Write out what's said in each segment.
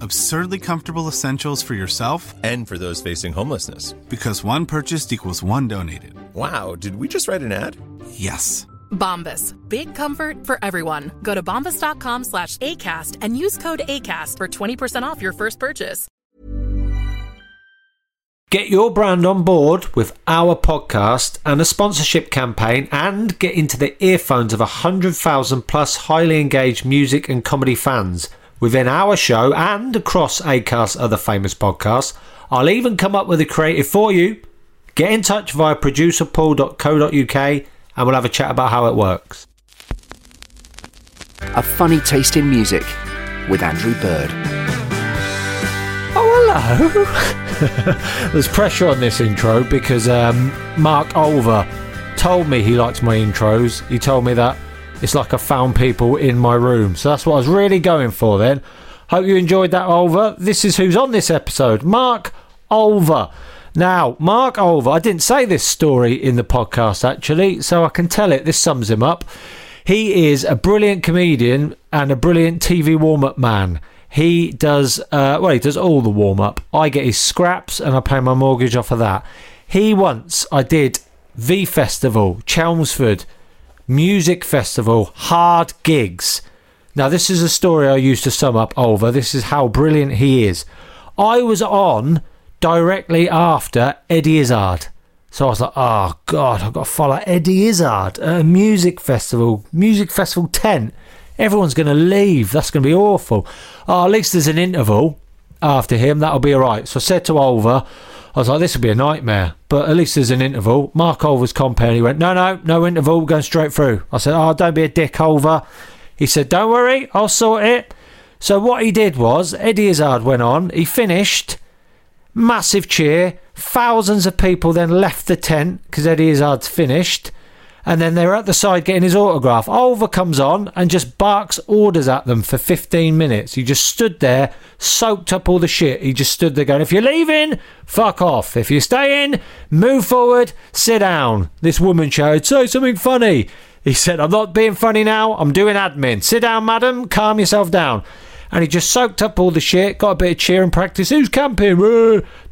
Absurdly comfortable essentials for yourself And for those facing homelessness. because one purchased equals one donated. Wow, did we just write an ad? Yes. Bombas. Big comfort for everyone. Go to bombas.com slash ACAST and use code ACAST for 20% off your first purchase. Get your brand on board with our podcast and a sponsorship campaign and get into the earphones of 100,000 plus highly engaged music and comedy fans within our show and across ACAST's other famous podcasts. I'll even come up with a creative for you. Get in touch via producerpaul.co.uk and we'll have a chat about how it works. A funny taste in music with Andrew Bird. Oh, hello. There's pressure on this intro because um, Mark Olver told me he likes my intros. He told me that it's like I found people in my room. So that's what I was really going for then. Hope you enjoyed that, Olver. This is who's on this episode Mark Olver. Now, Mark Olver, I didn't say this story in the podcast actually, so I can tell it. This sums him up. He is a brilliant comedian and a brilliant TV warm up man. He does, uh, well, he does all the warm up. I get his scraps and I pay my mortgage off of that. He once, I did V Festival, Chelmsford, Music Festival, hard gigs. Now, this is a story I used to sum up over. This is how brilliant he is. I was on directly after Eddie Izzard. So I was like, oh God, I've got to follow Eddie Izzard at a music festival, music festival tent. Everyone's going to leave. That's going to be awful. Oh, at least there's an interval after him. That'll be all right. So I said to Olver, I was like, this will be a nightmare. But at least there's an interval. Mark Olver's compere. He went, no, no, no interval. We're going straight through. I said, oh, don't be a dick, Olver. He said, don't worry. I'll sort it. So what he did was, Eddie Izzard went on. He finished massive cheer. Thousands of people then left the tent because Eddie Izzard's finished. And then they were at the side getting his autograph. Olver comes on and just barks orders at them for 15 minutes. He just stood there, soaked up all the shit. He just stood there going, if you're leaving, fuck off. If you're staying, move forward, sit down. This woman shouted, say something funny. He said, I'm not being funny now. I'm doing admin. Sit down, madam. Calm yourself down and he just soaked up all the shit, got a bit of cheering practice. Who's camping?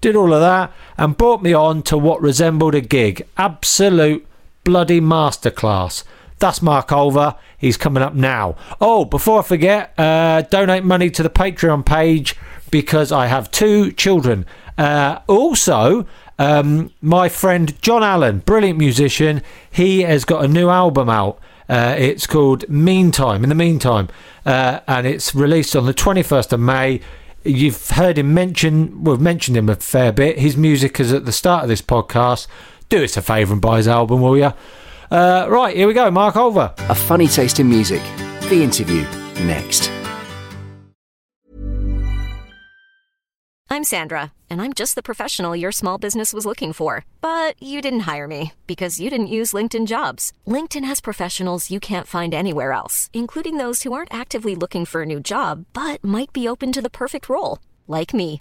Did all of that, and brought me on to what resembled a gig. Absolute bloody masterclass. That's Mark Olver. He's coming up now. Oh, before I forget, uh, donate money to the Patreon page because I have two children. Uh, also, um, my friend Jon Allen, brilliant musician, he has got a new album out. Uh, it's called Meantime. In the meantime, uh, and it's released on the 21st of May. You've heard him mention, we've mentioned him a fair bit. His music is at the start of this podcast. Do us a favour and buy his album, will you? Uh, right, here we go. Mark Olver. A funny taste in music. The interview next. I'm Sandra, and I'm just the professional your small business was looking for. But you didn't hire me because you didn't use LinkedIn jobs. LinkedIn has professionals you can't find anywhere else, including those who aren't actively looking for a new job but might be open to the perfect role, like me.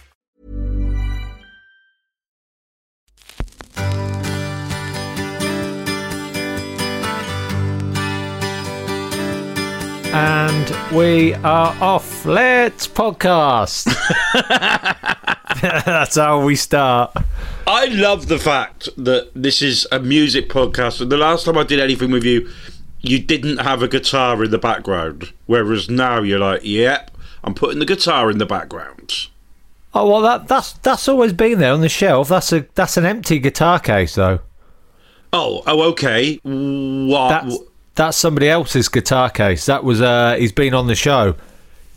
And we are off. Let's podcast. That's how we start. I love the fact that this is a music podcast. And the last time I did anything with you, you didn't have a guitar in the background. Whereas now you're like, yep, I'm putting the guitar in the background. Oh well, that that's that's always been there on the shelf. That's a that's an empty guitar case though. Oh, oh, okay. What? That's, that's somebody else's guitar case. That was uh, he's been on the show.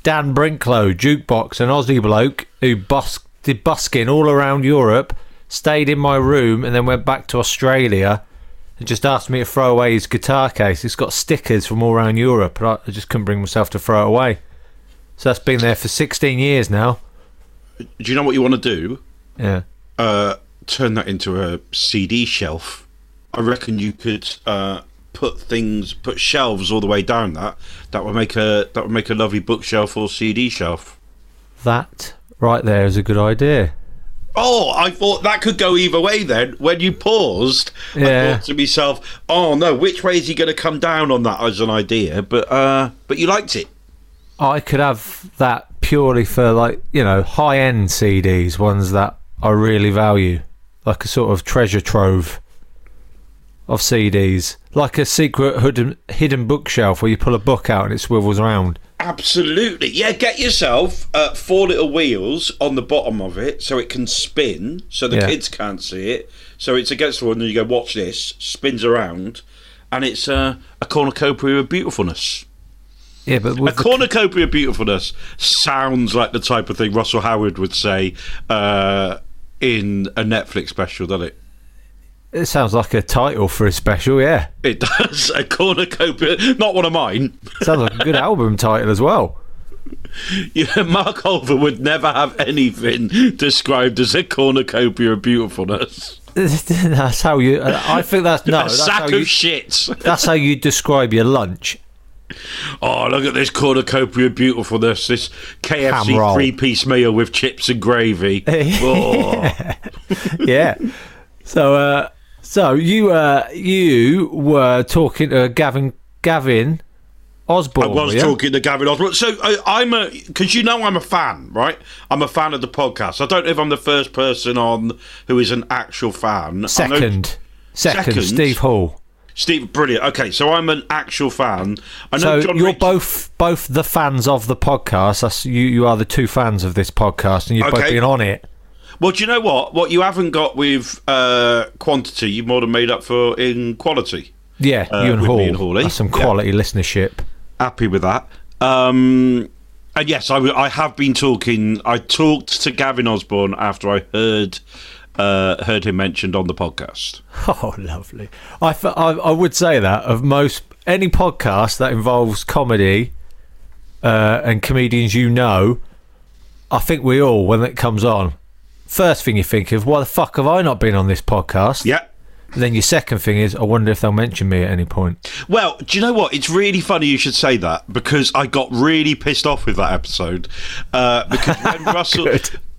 Dan Brinklow, jukebox, an Aussie bloke who bus- did busking all around Europe, stayed in my room, and then went back to Australia. And just asked me to throw away his guitar case. It's got stickers from all around Europe, but I just couldn't bring myself to throw it away. So that's been there for 16 years now. Do you know what you want to do? Yeah. Uh, turn that into a CD shelf. I reckon you could uh, put things, put shelves all the way down that. That would make a that would make a lovely bookshelf or CD shelf. That right there is a good idea. Oh, I thought that could go either way then. When you paused, I Yeah. thought to myself, oh no, which way is he going to come down on that as an idea? But uh, but you liked it. I could have that purely for like you know high end CDs, ones that I really value, like a sort of treasure trove of CDs, like a secret hidden hidden bookshelf where you pull a book out and it swivels around. Absolutely. Yeah, get yourself uh, four little wheels on the bottom of it so it can spin so the Yeah. kids can't see it. So it's against the wall and then you go, watch this, spins around, and it's uh, a cornucopia of beautifulness. Yeah, but A cornucopia of beautifulness sounds like the type of thing Russell Howard would say uh, in a Netflix special, doesn't it? It sounds like a title for a special. Yeah, It does. A cornucopia, not one of mine. sounds like a good album title as well. Yeah, Mark Olver would never have anything described as a cornucopia of beautifulness. that's how you. I think that's no. a That's sack how of shit. that's how you describe your lunch. Oh, look at this cornucopia of beautifulness. This KFC three piece meal with chips and gravy. Oh. yeah. So, uh, so you, uh, you were talking to Gavin, Gavin Osborne. I was talking to Gavin Osborne. So I, I'm a because you know I'm a fan, right? I'm a fan of the podcast. I don't know if I'm the first person on who is an actual fan. Second, second, Second? Steve Hall. Steve, brilliant. Okay, so I'm an actual fan. I know So John you're Rich- both both the fans of the podcast. That's you. You are the two fans of this podcast, and you've both Okay. been on it. Well, do you know what? What you haven't got with uh, quantity, you've more than made up for in quality. Yeah, Uh, you and Hall. and Hawley. That's some Yeah. quality listenership. Happy with that. Um, and yes, I have been talking. I talked to Gavin Osborne after I heard uh, heard him mentioned on the podcast. Oh, lovely. I I would say that of most any podcast that involves comedy uh, and comedians you know, I think we all, when it comes on, first thing you think of, why the fuck have I not been on this podcast? Yeah. Then your second thing is, I wonder if they'll mention me at any point. Well, do you know what? It's really funny you should say that because I got really pissed off with that episode uh, because when Russell.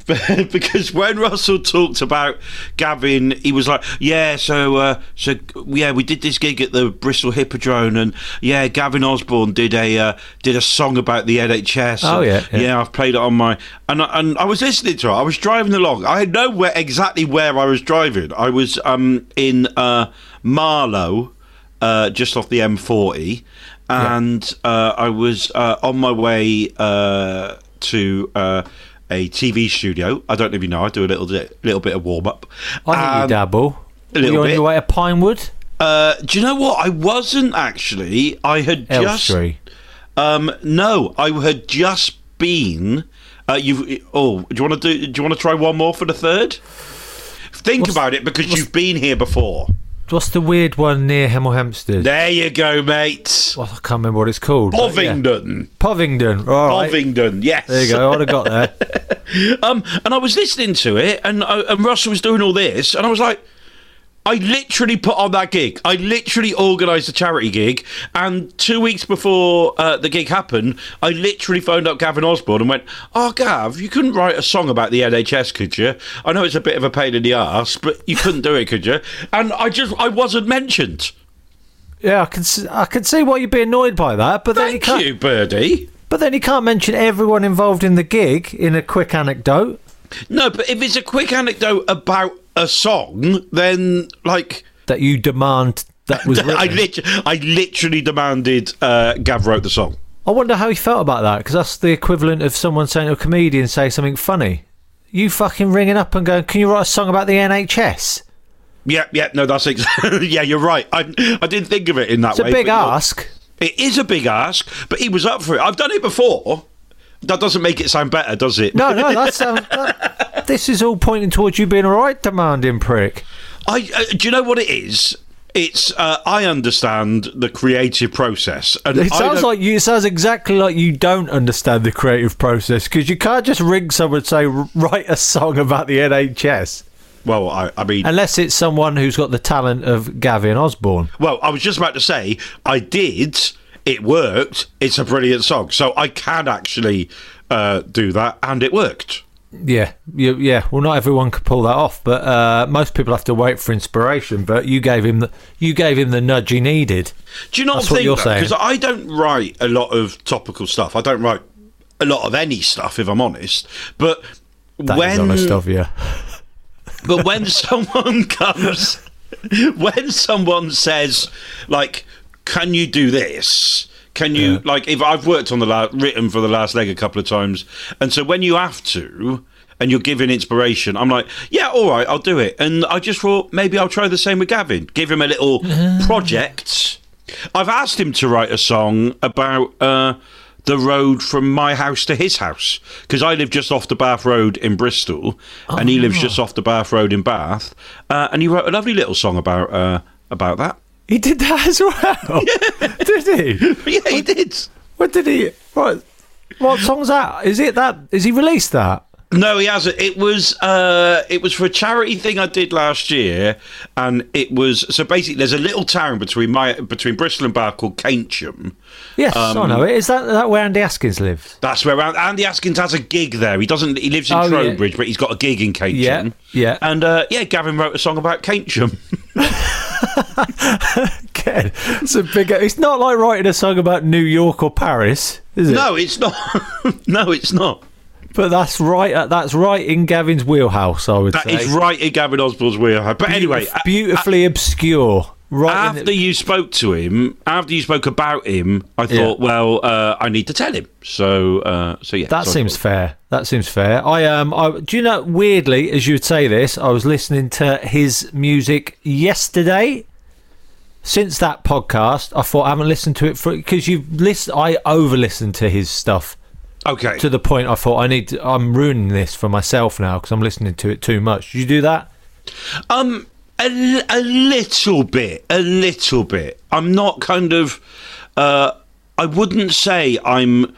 because when Russell talked about Gavin, he was like, "Yeah, so uh, so yeah, we did this gig at the Bristol Hippodrome, and yeah, Gavin Osborne did a uh, did a song about the NHS. Oh, and, yeah, yeah. I've played it on my and I, and I was listening to it. I was driving along. I know where exactly where I was driving. I was um in uh, Marlow, uh, just off the M40, and uh, I was uh, on my way uh, to. Uh, a TV studio. I don't know if you know. I do a little bit, little bit of warm up. I you dabble. a little You're on your way to Pinewood? Uh, do you know what? I wasn't actually. I had just. Elstree. Um, no, I had just been. Uh, you oh, do you want to do? Do you want to try one more for the third? Think about it because you've been here before. What's the weird one near Hemel Hempstead? There you go, mate. Well, I can't remember what it's called. but yeah. Bovingdon. Bovingdon. Right. Bovingdon. Yes. There you go. I'd have got there. um, and I was listening to it, and uh, and Russell was doing all this, and I was like, I literally put on that gig. I literally organised a charity gig, and two weeks before uh, the gig happened, I literally phoned up Gavin Osborne and went, "Oh, Gav, you couldn't write a song about the NHS, could you? I know it's a bit of a pain in the ass, but you couldn't do it, could you?" And I just, I wasn't mentioned. Yeah, I can see, I can see why you'd be annoyed by that, but then you Thank can't. you, Birdie. But then you can't mention everyone involved in the gig in a quick anecdote. No, but if it's a quick anecdote about a song, then like that you demand that was. I, written. lit- I literally demanded uh, Gav wrote the song. I wonder how he felt about that because that's the equivalent of someone saying to a comedian say something funny. You fucking ringing up and going, "Can you write a song about the NHS?" Yeah, yeah, no, that's ex- yeah, you're right. I I didn't think of it in that It's a way. big but you're- ask. It is a big ask, but he was up for it. I've done it before. That doesn't make it sound better, does it? No, no, that's um, that- this is all pointing towards you being a right demanding prick. I uh, do you know what it is? It's uh, I understand the creative process, and It I sounds like you. It sounds exactly like you don't understand the creative process because you can't just ring someone and say write a song about the NHS Well, I, I mean, unless it's someone who's got the talent of Gavin Osborne. well, I was just about to say I did. It worked. It's a brilliant song, so I can actually uh, do that, and it worked. Yeah, yeah. Well, not everyone could pull that off, but uh, most people have to wait for inspiration. But you gave him the you gave him the nudge he needed. Do you not That's what think. Because I don't write a lot of topical stuff. I don't write a lot of any stuff, if I'm honest. But That when honest of you. but when someone comes, when someone says, like, "Can you do this?" Can you like if I've worked on the la- written for the last leg a couple of times, and so when you have to. And you're giving inspiration. I'm like, yeah, all right, I'll do it. And I just thought maybe I'll try the same with Gavin. Give him a little project. I've asked him to write a song about uh, the road from my house to his house because I live just off the Bath Road in Bristol, and he lives just off the Bath Road in Bath. Uh, and he wrote a lovely little song about uh, about that. He did that as well. did he? Yeah, he did. What did he? What? What song's that? Is it that? Is he released that? No, he hasn't. It was uh, it was for a charity thing I did last year, and it was so basically there's a little town between my between Bristol and Bath called Keynsham. Yes, I Um, know it. Is that that where Andy Askins lives? That's where Andy Askins has a gig there. He doesn't. He lives in Oh, yeah. Trowbridge, but he's got a gig in Keynsham. Yeah, yeah. And uh, yeah, Gavin wrote a song about Keynsham. Ken, it's a big. It's not like writing a song about New York or Paris, is it? no, it's not. no, it's not. But that's right. uh, That's right in Gavin's wheelhouse. I would That say. is right in Gavin Osborne's wheelhouse. But anyway, Beautif- beautifully obscure. Right. after you spoke to him, after you spoke about him, I thought, well, uh, I need to tell him. So, uh, so yeah, that so seems fair. That seems fair. I um. I, do you know? Weirdly, as you would say this, I was listening to his music yesterday. Since that podcast, I thought I haven't listened to it for because you've listened. I over listened to his stuff Okay. to the point I thought I need. To, I'm ruining this for myself now because I'm listening to it too much. Did you do that? Um, a, a little bit, a little bit. I'm not kind of. Uh, I wouldn't say I'm.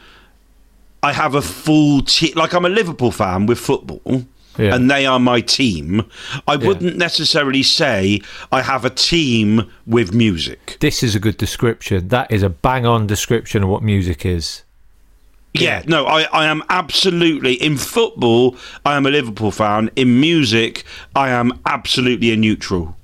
I have a full team. Like I'm a Liverpool fan with football, Yeah. and they are my team. I wouldn't necessarily say I have a team with music. This is a good description. That is a bang on description of what music is. Yeah, no, I, I am absolutely in football. I am a Liverpool fan. In music, I am absolutely a neutral.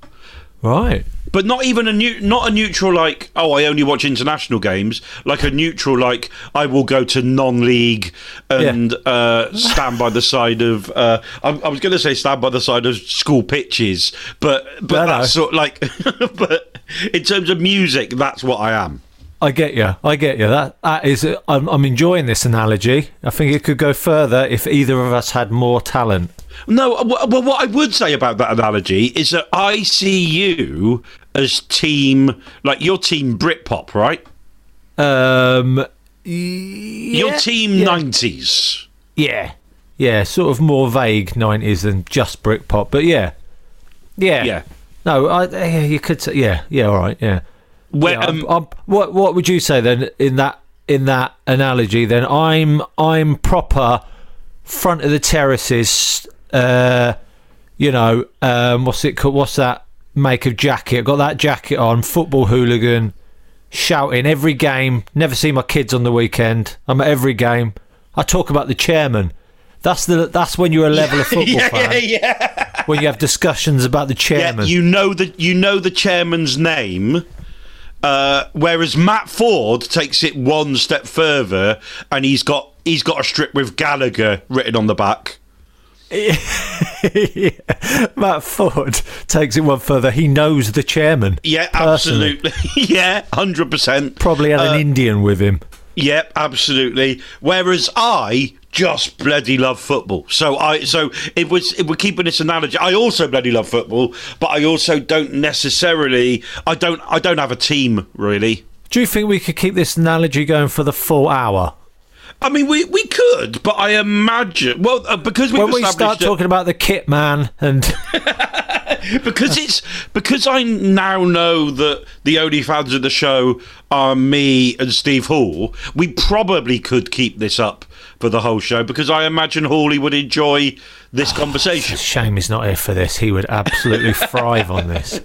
Right. But not even a new, not a neutral like oh I only watch international games. Like a neutral like I will go to non-league and uh, stand by the side of. Uh, I, I was going to say stand by the side of school pitches, but but No, no. that's sort like. but in terms of music, that's what I am. I get you. I get you. That that is. I'm, I'm enjoying this analogy. I think it could go further if either of us had more talent. No, well, what I would say about that analogy is that I see you as team, like your team Britpop, right? Um, your team yeah. 90s. Yeah, yeah, sort of more vague '90s than just Britpop, but yeah, yeah, Yeah. No, I, yeah, you could say, yeah, yeah, all right, yeah. Where, Yeah, I'm- um, I'm- what what would you say then in that in that analogy? Then I'm I'm proper front of the terraces. Uh, you know, um, what's it called? What's that make of jacket? I've got that jacket on. Football hooligan, shouting every game. Never see my kids on the weekend. I'm at every game. I talk about the chairman. That's the that's when you're a level of football yeah, fan. yeah, yeah. When you have discussions about the chairman. Yeah, you know the you know the chairman's name. Uh, whereas Matt Ford takes it one step further, and he's got he's got a strip with Gallagher written on the back. Yeah. Matt Ford takes it one further. He knows the chairman. Yeah, personally. absolutely. yeah, hundred percent. Probably had Uh, an Indian with him. Yep, absolutely. Whereas I just bloody love football. So I so it was if we're keeping this analogy, I also bloody love football, but I also don't necessarily I don't I don't have a team really. Do you think we could keep this analogy going for the full hour? I mean, we, we could, but I imagine well uh, because we've when we start that- talking about the kit man and because it's because I now know that the only fans of the show are me and Steve Hall. We probably could keep this up for the whole show because I imagine Hawley would enjoy this conversation. shame he's not here for this. He would absolutely thrive on this.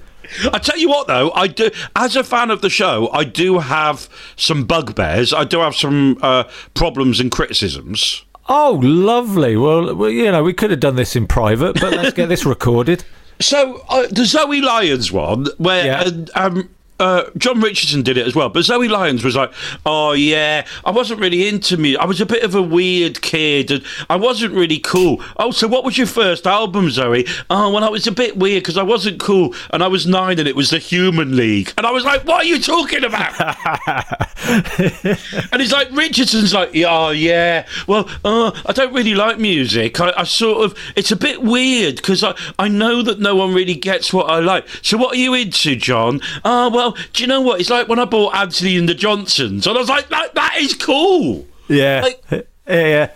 I tell you what, though, I do as a fan of the show, I do have some bugbears. I do have some uh, problems and criticisms. Oh, lovely. Well, well, you know, we could have done this in private, but let's get this recorded. So uh, the Zoe Lyons one, where Yeah. uh, um, uh, John Richardson did it as well, but Zoe Lyons was like, "Oh yeah, I wasn't really into me. I was a bit of a weird kid, and I wasn't really cool." Oh, so what was your first album, Zoe? Oh, well, I was a bit weird because I wasn't cool, and I was nine, and it was the Human League, and I was like, "What are you talking about?" and he's like, Richardson's like, oh, yeah. Well, uh, I don't really like music. I, I sort of, it's a bit weird because I, I know that no one really gets what I like. So what are you into, John? Oh, well, do you know what? It's like when I bought Antony and the Johnsons, and I was like, that, that is cool. Yeah. yeah, yeah.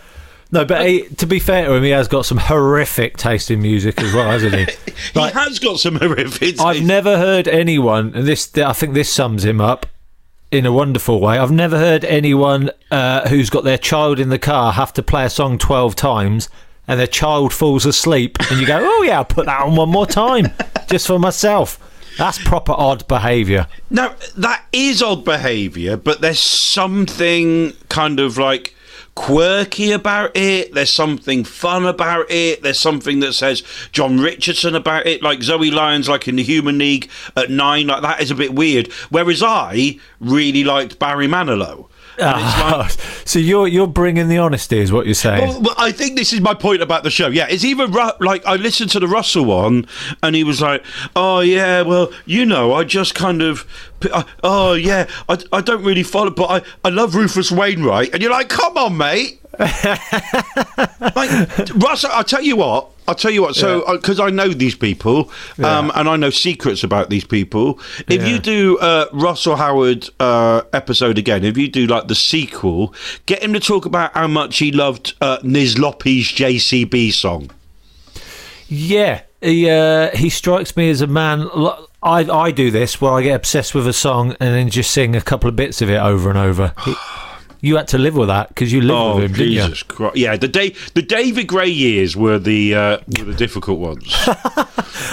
No, but he, to be fair to him, he has got some horrific taste in music as well, hasn't he? he has got some horrific. I've never heard anyone, and this I think this sums him up in a wonderful way. I've never heard anyone uh, who's got their child in the car have to play a song twelve times, and their child falls asleep, and you go, "Oh yeah, I'll put that on one more time, just for myself." That's proper odd behaviour. Now, that is odd behaviour, but there's something kind of like quirky about it. There's something fun about it. There's something that says John Richardson about it, like Zoe Lyons, like in the Human League at nine. Like that is a bit weird. Whereas I really liked Barry Manilow. So you're you're bringing the honesty, is what you're saying? Well, well, I think this is my point about the show. Yeah, it's even Ru- like I listened to the Russell one, and he was like, "Oh yeah, well, you know, I just kind of, I, oh yeah, I, I don't really follow, but I, I love Rufus Wainwright," and you're like, "Come on, mate." like Russell, I'll tell you what. I'll tell you what. So, because I know these people, um, and I know secrets about these people. If Yeah. you do uh, Russell Howard uh, episode again, if you do like the sequel, get him to talk about how much he loved uh, Nizlopi's JCB song. Yeah, he uh, he strikes me as a man. I I do this where I get obsessed with a song and then just sing a couple of bits of it over and over. You had to live with that because you lived Oh with him, didn't you? Jesus Christ! Yeah, the day the David Gray years were the uh, were the difficult ones.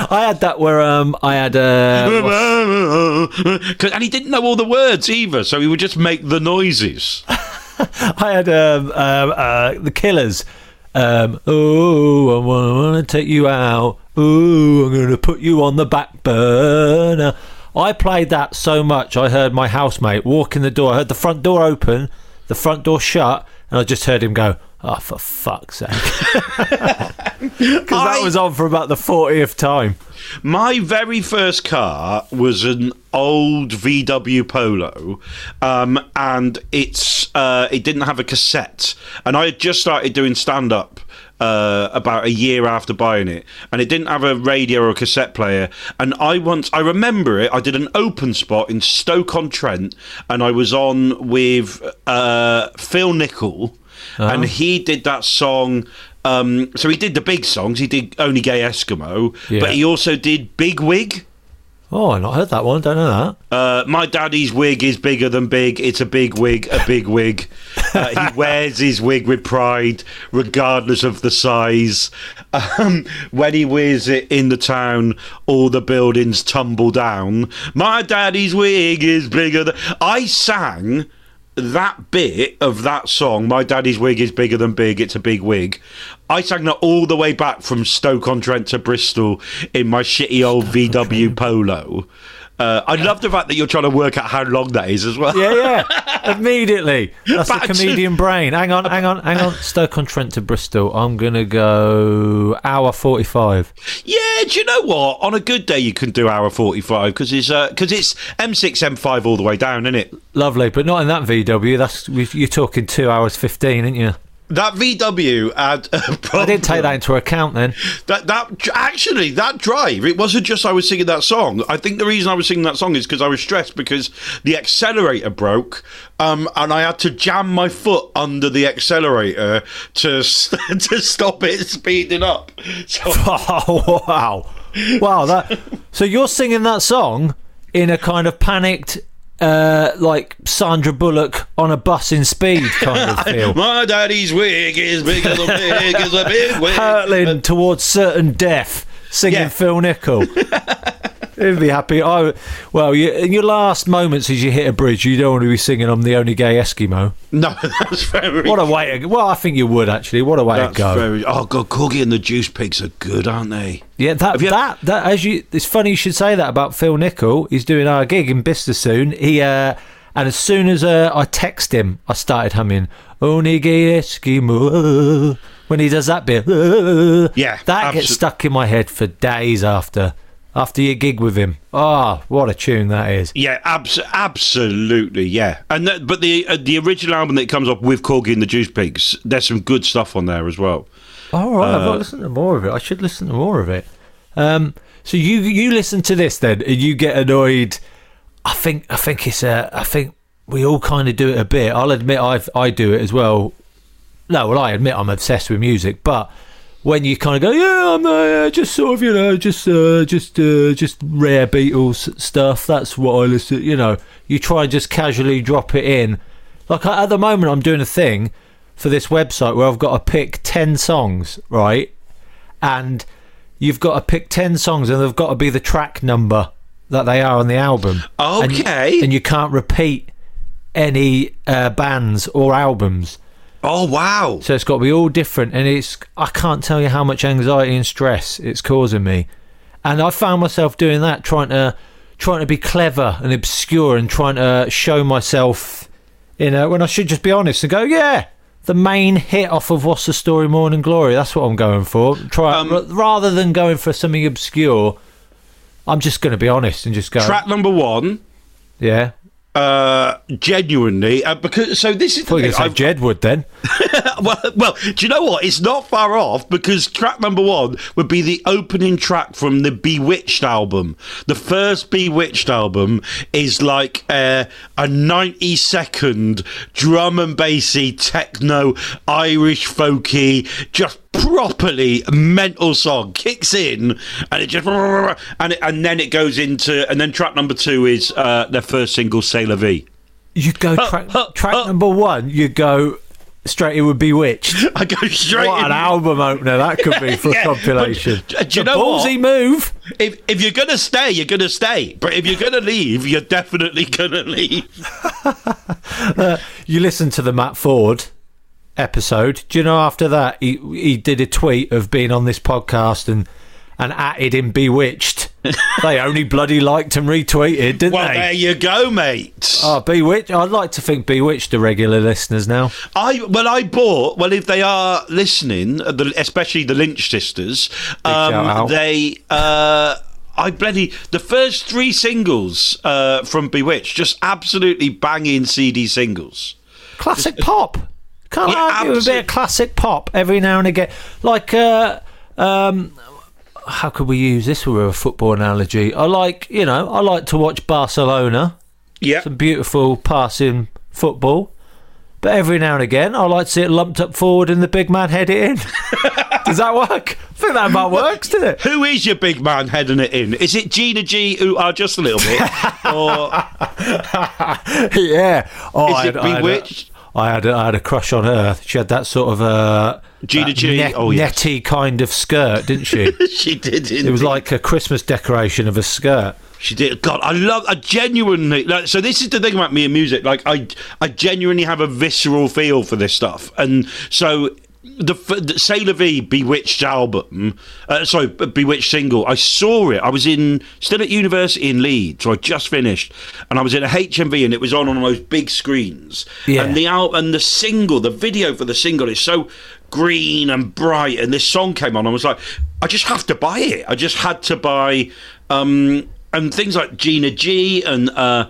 I had that where um I had uh, and he didn't know all the words either, so he would just make the noises. I had um, um uh the Killers. Um, oh, I want to take you out. Oh, I'm going to put you on the back burner. I played that so much. I heard my housemate walk in the door. I heard the front door open, the front door shut, and I just heard him go, "Oh, for fuck's sake!" Because that was on for about the 40th time. My very first car was an old VW Polo, um, and it's uh, it didn't have a cassette, and I had just started doing stand up. Uh, about a year after buying it, and it didn't have a radio or a cassette player. And I once, I remember it. I did an open spot in Stoke on Trent, and I was on with uh, Phil Nichol, and he did that song. Um, so he did the big songs. He did Only Gay Eskimo, Yeah. but he also did Big Wig. Oh, I've not heard that one. Don't know that. Uh, my daddy's wig is bigger than big. It's a big wig, a big wig. Uh, he wears his wig with pride, regardless of the size. Um, when he wears it in the town, all the buildings tumble down. My daddy's wig is bigger than. I sang that bit of that song, My Daddy's Wig is Bigger Than Big, It's a Big Wig. I sang that all the way back from Stoke on Trent to Bristol in my shitty old VW Polo. Uh, I love the fact that you're trying to work out how long that is as well. Yeah, yeah. Immediately. That's Back the to- comedian brain. Hang on, hang on, hang on. Stoke on Trent to Bristol. I'm going to go hour 45. Yeah, do you know what? On a good day, you can do hour 45 because it's, uh 'cause it's M6, M5 all the way down, isn't it? Lovely, but not in that VW. That's You're talking two hours 15, aren't you? That VW had I didn't take that into account then. That that actually that drive it wasn't just I was singing that song. I think the reason I was singing that song is because I was stressed because the accelerator broke, um, and I had to jam my foot under the accelerator to to stop it speeding up. So Oh, wow. Wow, that. So you're singing that song in a kind of panicked, uh, like Sandra Bullock on a bus in speed kind of feel. my daddy's wig is bigger than big is a big wig. hurtling towards certain death, singing Yeah. Phil Nichol. He'd be happy. I well, you, in your last moments as you hit a bridge, you don't want to be singing "I'm the only gay Eskimo." No, that's very. What a way to well, I think you would actually. What a way That's to go. very. Oh god, Corky and the Juice Pigs are good, aren't they? Yeah, that you- that that as you, it's funny you should say that about Phil Nichol. He's doing our gig in Bicester soon. He uh, and as soon as uh, I text him, I started humming "Only Gay Eskimo." When he does that bit, Yeah, that gets stuck in my head for days after after your gig with him. Oh, what a tune that is! Yeah, abs- absolutely, yeah. And that, but the uh, the original album that comes up with Corky and the Juice Pigs, there's some good stuff on there as well. All right, I've Uh, got to listen to more of it. I should listen to more of it. Um, so you you listen to this then, and you get annoyed. I think I think it's a. I think we all kind of do it a bit. I'll admit I I do it as well. No, well I admit I'm obsessed with music, but when you kind of go, yeah, I'm uh, just sort of you know just uh, just uh, just rare Beatles stuff. That's what I listen. You know, you try and just casually drop it in. Like at the moment, I'm doing a thing for this website where I've got to pick 10 songs, right? And you've got to pick 10 songs and they've got to be the track number that they are on the album. And Okay. And you, can't repeat any uh, bands or albums. Oh wow! So it's got to be all different. And it's, I can't tell you how much anxiety and stress it's causing me. And I found myself doing that, trying to. Trying to be clever and obscure and trying to show myself, you know, when I should just be honest and go, yeah, the main hit off of What's the Story Morning Glory. That's what I'm going for. Try Um, r- rather than going for something obscure. I'm just going to be honest and just go. Track number one, yeah. Uh, genuinely, uh, because so this is I thought the you thing. were going to say Jedward then. well, well, do you know what? It's not far off because track number one would be the opening track from the Bewitched album. The first Bewitched album is like uh, a 90 second drum and bassy techno Irish folky, just properly mental song kicks in and it just and it, and then it goes into and then track number two is uh, their first single C'est la Vie. You go track, track number one, you go straight in with Bewitched. I go straight What in. an album opener that could be for Yeah, a compilation. but, uh, do you The know what? move. if if you're gonna stay, you're gonna stay. But if you're gonna leave, you're definitely gonna leave. You listen to the Matt Ford episode. Do you know after that he he did a tweet of being on this podcast and and added in Bewitched they only bloody liked and retweeted, didn't well, they? Well, there you go, mate. Oh, Bewitched. I'd like to think Bewitched are regular listeners now. I well, I bought. Well, if they are listening, uh, the, especially the Lynch sisters, um, they. Uh, I bloody the first three singles uh, from Bewitched, just absolutely banging CD singles. Classic pop. Can't Yeah, argue with a bit of classic pop every now and again. Like, uh, um, how could we use this with a football analogy? I like, you know, I like to watch Barcelona. Yeah. Some beautiful passing football. But every now and again, I like to see it lumped up forward and the big man head it in. Does that work? I think that about works, doesn't it? Who is your big man heading it in? Is it Gina G, who are just a little bit, or yeah. Oh, Is I it had, I had a- Bewitched? I had, a, I had a crush on her. She had that sort of uh, that G? net- Oh, yes. netty kind of skirt, didn't she? she did? it was like a Christmas decoration of a skirt. She did. God, I love. I genuinely like. So this is the thing about me and music. Like, I, I genuinely have a visceral feel for this stuff, and so the, the C'est la Vie Bewitched album, uh, sorry, Bewitched single. I saw it. I was in still at university in Leeds, so I just finished, and I was in a HMV, and it was on on those big screens. Yeah. And the al- and the single, the video for the single is so green and bright, and this song came on. I was like, I just have to buy it. I just had to buy. Um, and things like Gina G and uh,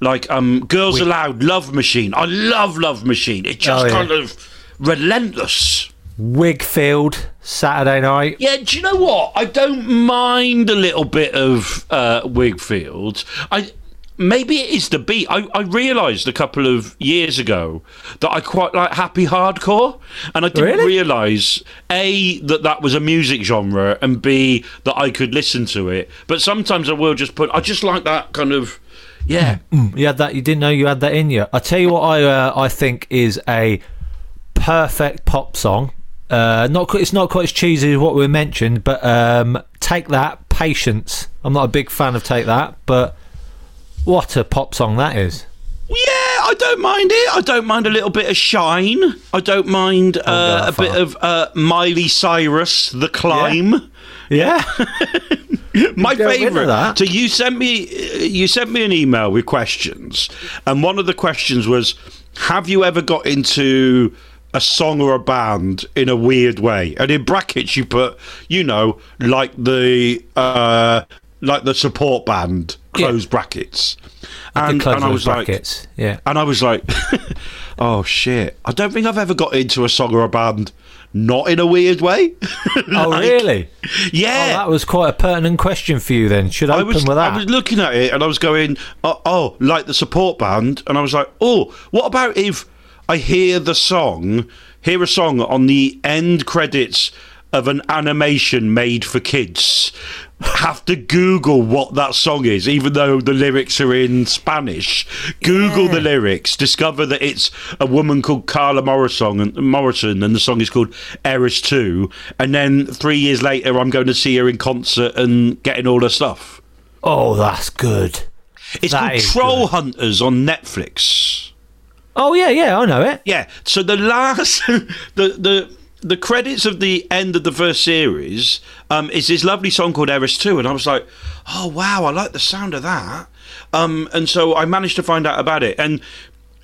like um, Girls Aloud, Love Machine. I love Love Machine. It just Oh, yeah. kind of relentless. Wigfield, Saturday night. Yeah, do you know what? I don't mind a little bit of uh, Wigfield. I maybe it is the beat. I, I realised a couple of years ago that I quite like happy hardcore, and I didn't Really? realise a that that was a music genre, and b that I could listen to it. But sometimes I will just put. I just like that kind of. Yeah, You had that. You didn't know you had that in you. I tell you what, I uh, I think is a perfect pop song. Uh, not it's not quite as cheesy as what we mentioned, but um, take that, patience. I'm not a big fan of take that, but what a pop song that is. Yeah, I don't mind it. I don't mind a little bit of Shine. I don't mind uh, a bit of uh, Miley Cyrus, The Climb. Yeah, My rid of favourite. So you sent me you sent me an email with questions, and one of the questions was, "Have you ever got into a song or a band in a weird way?" And in brackets, you put, you know, like the uh, like the support band, close brackets. And, and I was like, yeah. and I was like, "Oh shit! I don't think I've ever got into a song or a band." Not in a weird way. Oh, really? Yeah. Oh, that was quite a pertinent question for you. Then should I I open was, with that? I was looking at it and I was going, oh, oh, like the support band, and I was like, oh, what about if I hear the song, hear a song on the end credits of an animation made for kids? Have to Google what that song is, even though the lyrics are in Spanish. Google the lyrics, discover that it's a woman called Carla Morrison, and Morrison, and the song is called Eres Tú. And then three years later, I'm going to see her in concert and getting all her stuff. oh, that's good. It's That called is Troll Hunters on Netflix. Oh yeah, yeah, I know it. Yeah. So the last, the the the credits of the end of the first series um, is this lovely song called Eres Tú, and I was like, oh wow, I like the sound of that. Um, and so I managed to find out about it, and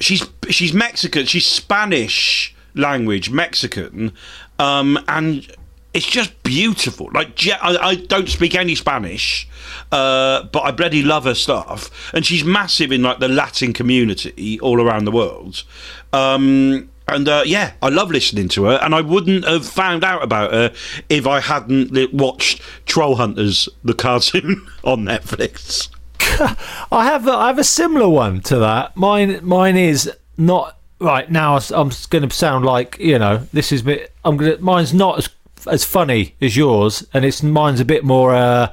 she's she's Mexican, she's Spanish language Mexican, um, and it's just beautiful. Like I, I don't speak any Spanish, uh, but I bloody love her stuff, and she's massive in like the Latin community all around the world. Um, and uh, yeah, I love listening to her, and I wouldn't have found out about her if I hadn't watched Troll Hunters, the cartoon on Netflix. I have a, I have a similar one to that. Mine mine is not right now. I'm going to sound like you know this is me. I'm gonna mine's not as as funny as yours, and it's mine's a bit more uh,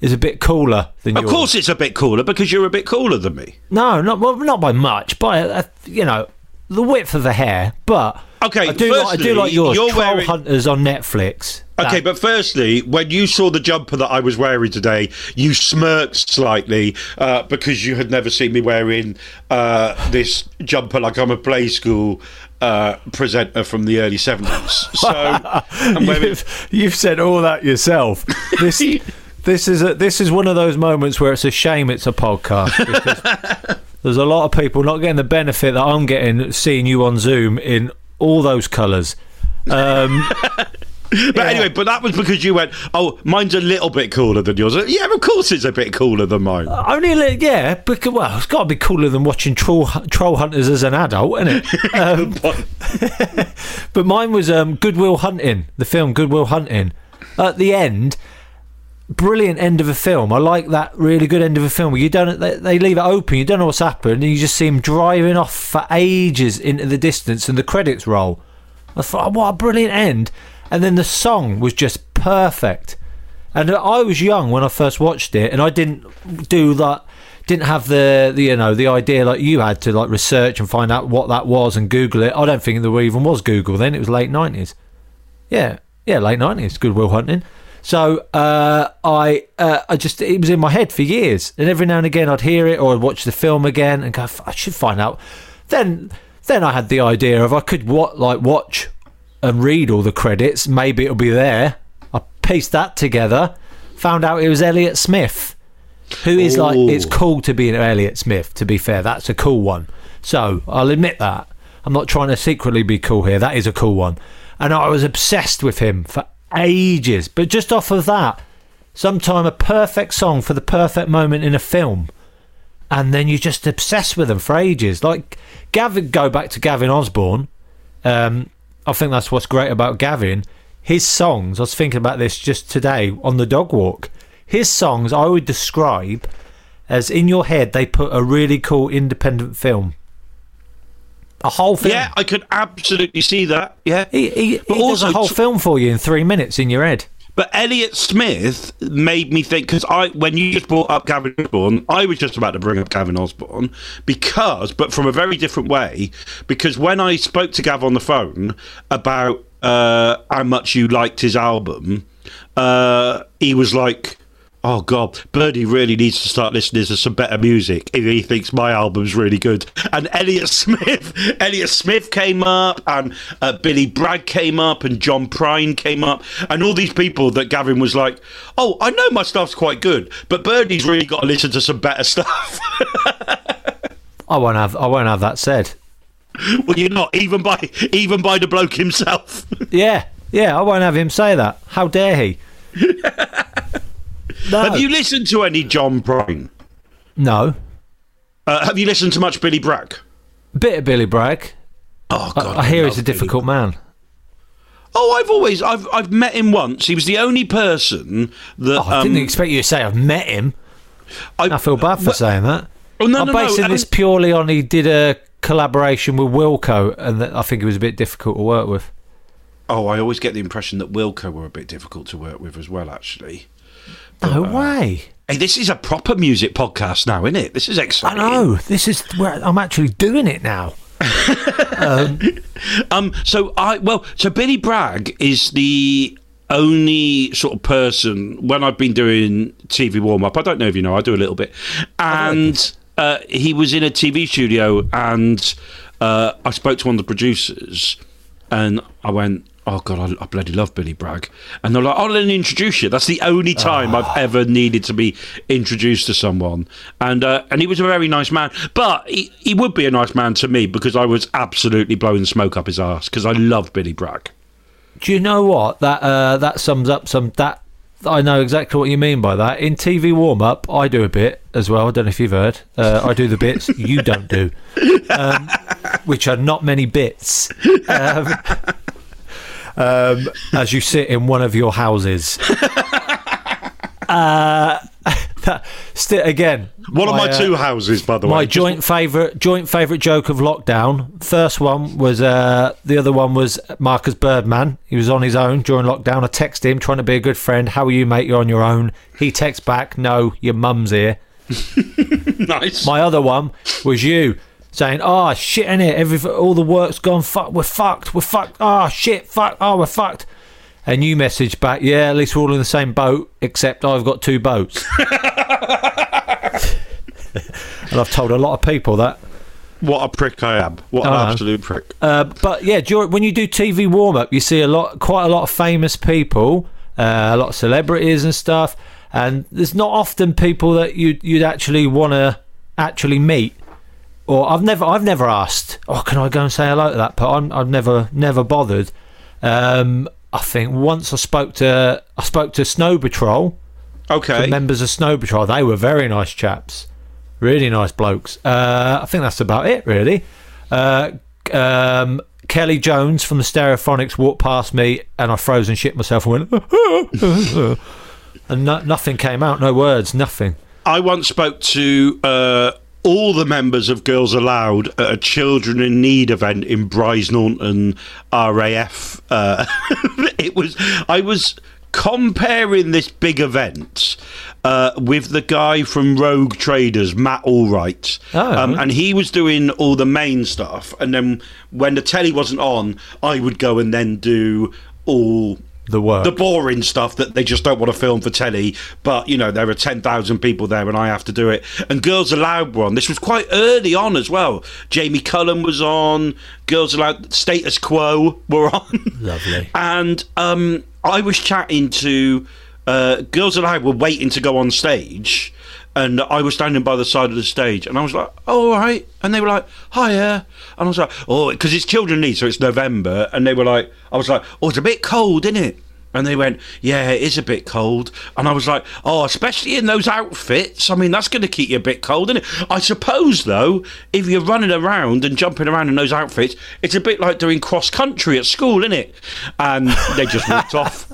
is a bit cooler than Of yours. course, it's a bit cooler because you're a bit cooler than me. No, not well, not by much, by uh, you know the width of the hair. But Okay, I do like, I do like yours. Troll wearing- Hunters on Netflix. Okay, but firstly, when you saw the jumper that I was wearing today, you smirked slightly uh, because you had never seen me wearing uh, this jumper like I'm a play school uh, presenter from the early 70s. So you've, you've said all that yourself. This This is a, this is one of those moments where it's a shame it's a podcast because there's a lot of people not getting the benefit that I'm getting seeing you on Zoom in all those colours. Um, But anyway, but that was because you went, oh, mine's a little bit cooler than yours. Yeah, of course it's a bit cooler than mine. only a little, yeah, because well, it's got to be cooler than watching troll troll hunters as an adult, isn't it? Um, but mine was um, Goodwill Hunting, the film Goodwill Hunting. At the end, brilliant end of a film. I like that really good end of a film you don't they, they leave it open, you don't know what's happened, and you just see him driving off for ages into the distance, and the credits roll. I thought, what a brilliant end! And then the song was just perfect. And I was young when I first watched it, and I didn't do that. Didn't have the, the you know the idea like you had to like research and find out what that was and Google it. I don't think there even was Google then. It was late nineties. Yeah, yeah, late nineties. Goodwill Hunting. So uh, I uh, I just it was in my head for years, and every now and again I'd hear it or I'd watch the film again and go, I should find out. Then then I had the idea of I could what like watch and read all the credits. Maybe it'll be there. I pieced that together. Found out it was Elliott Smith, who is like it's cool to be an Elliott Smith. To be fair, that's a cool one. So I'll admit that. I'm not trying to secretly be cool here. That is a cool one, and I was obsessed with him for ages. But just off of that, sometime a perfect song for the perfect moment in a film and then you're just obsessed with them for ages. Like Gavin, go back to Gavin Osborn. Um, I think that's what's great about Gavin. His songs. I was thinking about this just today on the dog walk. His songs I would describe as in your head they put a really cool independent film. A whole film. Yeah, I could absolutely see that. Yeah, He, he, But he does a whole film for you in three minutes in your head. But Elliott Smith made me think because I, when you just brought up Gavin Osborn, I was just about to bring up Gavin Osborn because, but from a very different way. Because when I spoke to Gav on the phone about uh, how much you liked his album, uh, he was like. Oh God, Birdie really needs to start listening to some better music if he thinks my album's really good. And Elliott Smith, Elliott Smith came up, and uh, Billy Bragg came up, and John Prine came up, and all these people that Gavin was like, "Oh, I know my stuff's quite good, but Birdie's really got to listen to some better stuff." I won't have. I won't have that said. well, you're not even by even by the bloke himself. Yeah, yeah. I won't have him say that. How dare he? No. Have you listened to any John Prine? No. Uh, have you listened to much Billy Bragg? Bit of Billy Bragg. Oh I, God, I hear he's a Billy difficult man. Oh, I've always I've I've met him once. He was the only person that Oh, I didn't um, expect you to say I've met him. I, I feel bad for saying that. Oh, no, I'm no, no, basing and- this purely on he did a collaboration with Wilco, and that I think it was a bit difficult to work with. Oh, I always get the impression that Wilco were a bit difficult to work with as well. Actually, No uh, way. hey, this is a proper music podcast now, isn't it? This is exciting. I know. This is where I'm actually doing it now. Um, so I well, so Billy Bragg is the only sort of person when I've been doing TV warm up. I don't know if you know, I do a little bit, and uh, he was in a TV studio, and uh, I spoke to one of the producers, and I went. Oh God, I, I bloody love Billy Bragg, and they're like, "Oh, let me introduce you." That's the only time I've ever needed to be introduced to someone, and uh, and he was a very nice man. But he, he would be a nice man to me because I was absolutely blowing smoke up his ass because I love Billy Bragg. Do you know what that uh, that sums up some that I know exactly what you mean by that. In TV warm up, I do a bit as well. I don't know if you've heard. Uh, I do the bits you don't do, um, which are not many bits. Um, um, as you sit in one of your houses. Uh, that, again, One of my uh, two houses, by the way. my Just- joint favorite joint favorite joke of lockdown. First one was uh, the other one was Marcus Birdman. He was on his own during lockdown. I texted him trying to be a good friend. How are you, mate? You're on your own. He texts back, "No, your mum's here." nice. My other one was you saying, "Oh shit, in it. Every all the work's gone. Fuck, we're fucked. We're fucked. Oh shit, fuck. Oh, we're fucked." And you messaged back, "Yeah, at least we're all in the same boat, except I've got two boats." and I've told a lot of people that. What a prick I am. What an absolute prick. Uh, but yeah, dur- when you do TV warm up, you see a lot, quite a lot of famous people, uh, a lot of celebrities and stuff. and there's not often people that you'd you'd actually want to actually meet. Or I've never I've never asked. Oh, can I go and say hello to that? But I'm, I've never never bothered. Um, I think once I spoke to I spoke to Snow Patrol. Okay. The members of Snow Patrol. They were very nice chaps. Really nice blokes. Uh, I think that's about it, really. Uh, um, Kelly Jones from the Stereophonics walked past me, and I froze and shit myself and went, and no, nothing came out. No words. Nothing. I once spoke to uh, all the members of Girls Aloud at a Children in Need event in Brize Norton RAF. Uh, it was I was comparing this big event uh, with the guy from Rogue Traders, Matt Allwright, Oh. um, and he was doing all the main stuff. And then when the telly wasn't on, I would go and then do all the work, the boring stuff that they just don't want to film for telly. But you know, there are ten thousand people there, and I have to do it. And Girls Aloud were on. This was quite early on as well. Jamie Cullum was on. Girls Aloud, Status Quo were on. Lovely. and um, I was chatting to uh, Girls Aloud were waiting to go on stage. And I was standing by the side of the stage, and I was like, "Oh, all right." And they were like, "Hiya," and I was like, "Oh," because it's children need, so it's November. And they were like, "I was like, oh, it's a bit cold, isn't it?" And they went, "Yeah, it is a bit cold." And I was like, "Oh, especially in those outfits. I mean, that's going to keep you a bit cold, isn't it?" I suppose, though, if you're running around and jumping around in those outfits, it's a bit like doing cross country at school, isn't it? And they just walked off.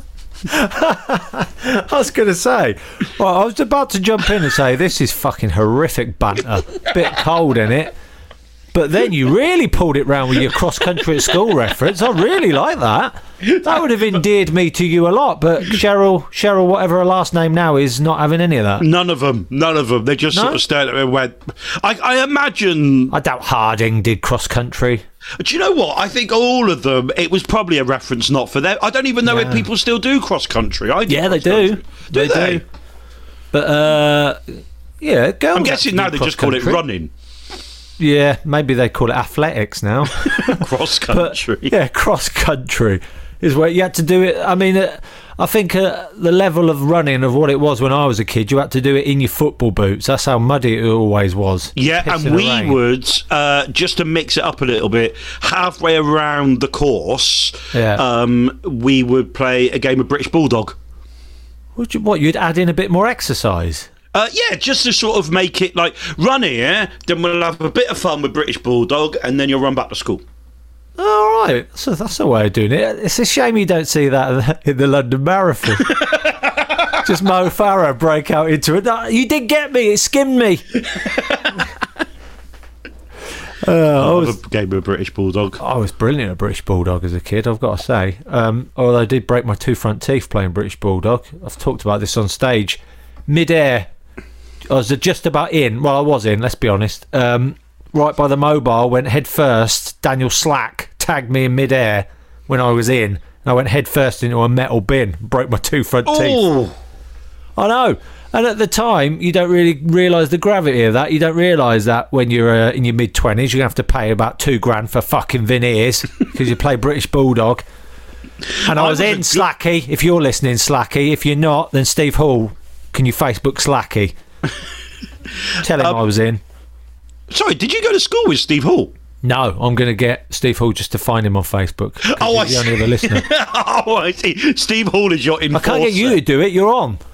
I was going to say, well, I was about to jump in and say this is fucking horrific banter. Bit cold in it. But then you really pulled it round with your cross country at school reference. I really like that. That would have endeared me to you a lot. But Cheryl, Cheryl, whatever her last name now is, not having any of that. None of them. None of them. They just No? sort of stared at me and went. I, I imagine. I doubt Harding did cross country. Do you know what? I think all of them. It was probably a reference not for them. I don't even know if people still do cross country. I Yeah, they do. Do They they? do. But uh, yeah, girls. I'm guessing now they just call it running. Yeah, maybe they call it athletics now. cross country. yeah, cross country is where you had to do it. I mean, uh, I think uh, the level of running of what it was when I was a kid, you had to do it in your football boots. That's how muddy it always was. Yeah, Piss in and we rain. would uh, just to mix it up a little bit. Halfway around the course, Yeah. um, we would play a game of British Bulldog. Would you, what you'd add in a bit more exercise. Uh, yeah, just to sort of make it like run here, then we'll have a bit of fun with British Bulldog, and then you'll run back to school. All right, so that's a way of doing it. It's a shame you don't see that in the London Marathon. Just Mo Farah break out into it. No, you did get me. It skimmed me. Uh, I was a game of British Bulldog. I was brilliant at British Bulldog as a kid, I've got to say. Um, although I did break my two front teeth playing British Bulldog. I've talked about this on stage. Mid-air, I was just about in. Well, I was in, let's be honest. Um, right by the mobile, went head first. Daniel Slack tagged me in mid-air when I was in. And I went head first into a metal bin, broke my two front teeth. Oh, I know. And at the time, you don't really realise the gravity of that. You don't realise that when you're uh, in your mid 20s, you have to pay about two grand for fucking veneers because you play British Bulldog. And I, I was, in Slacky. If you're listening, Slacky. If you're not, then Steve Hall, can you Facebook Slacky? Tell him Um, I was in. Sorry, did you go to school with Steve Hall? No, I'm going to get Steve Hall just to find him on Facebook. Oh, I the only see. other listener. oh, I see. Steve Hall is your I can't get you to do it. You're on.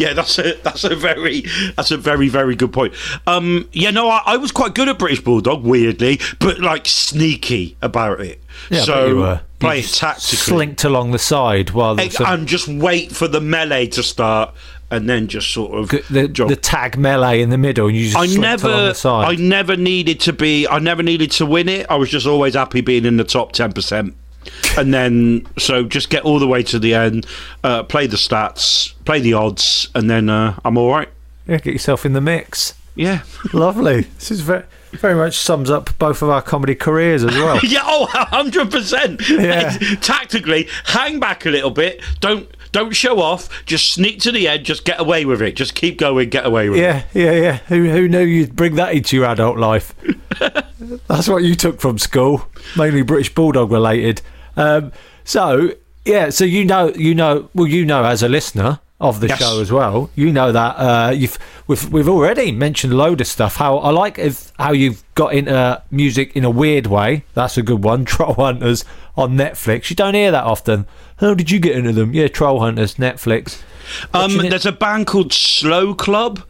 Yeah, that's a that's a very that's a very very good point. Um, yeah, no, I, I was quite good at British Bulldog, weirdly, but like sneaky about it. Yeah, so you were. play You tactically Slinked along the side while and, and just wait for the melee to start, and then just sort of the, jog. the tag melee in the middle, and you just I slipped along never, the side. I never needed to be. I never needed to win it. I was just always happy being in the top ten percent. And then, so just get all the way to the end, uh, play the stats, play the odds, and then uh, I'm all right. Yeah, get yourself in the mix. Yeah. Lovely. This is very, very much sums up both of our comedy careers as well. yeah, oh, 100%. Yeah. Tactically, hang back a little bit. Don't don't show off. Just sneak to the end. Just get away with it. Just keep going. Get away with it. Yeah, yeah, yeah. Who, who knew you'd bring that into your adult life? That's what you took from school, mainly British Bulldog related. Um, so, yeah, so you know, you know, well, you know, as a listener, of the Yes. show as well. You know that uh, you've we've we've already mentioned a load of stuff. How I like if how you've got into music in a weird way. That's a good one. Troll Hunters on Netflix. You don't hear that often. How did you get into them? Yeah, Troll Hunters, Netflix. Um, there's a band called Slow Club,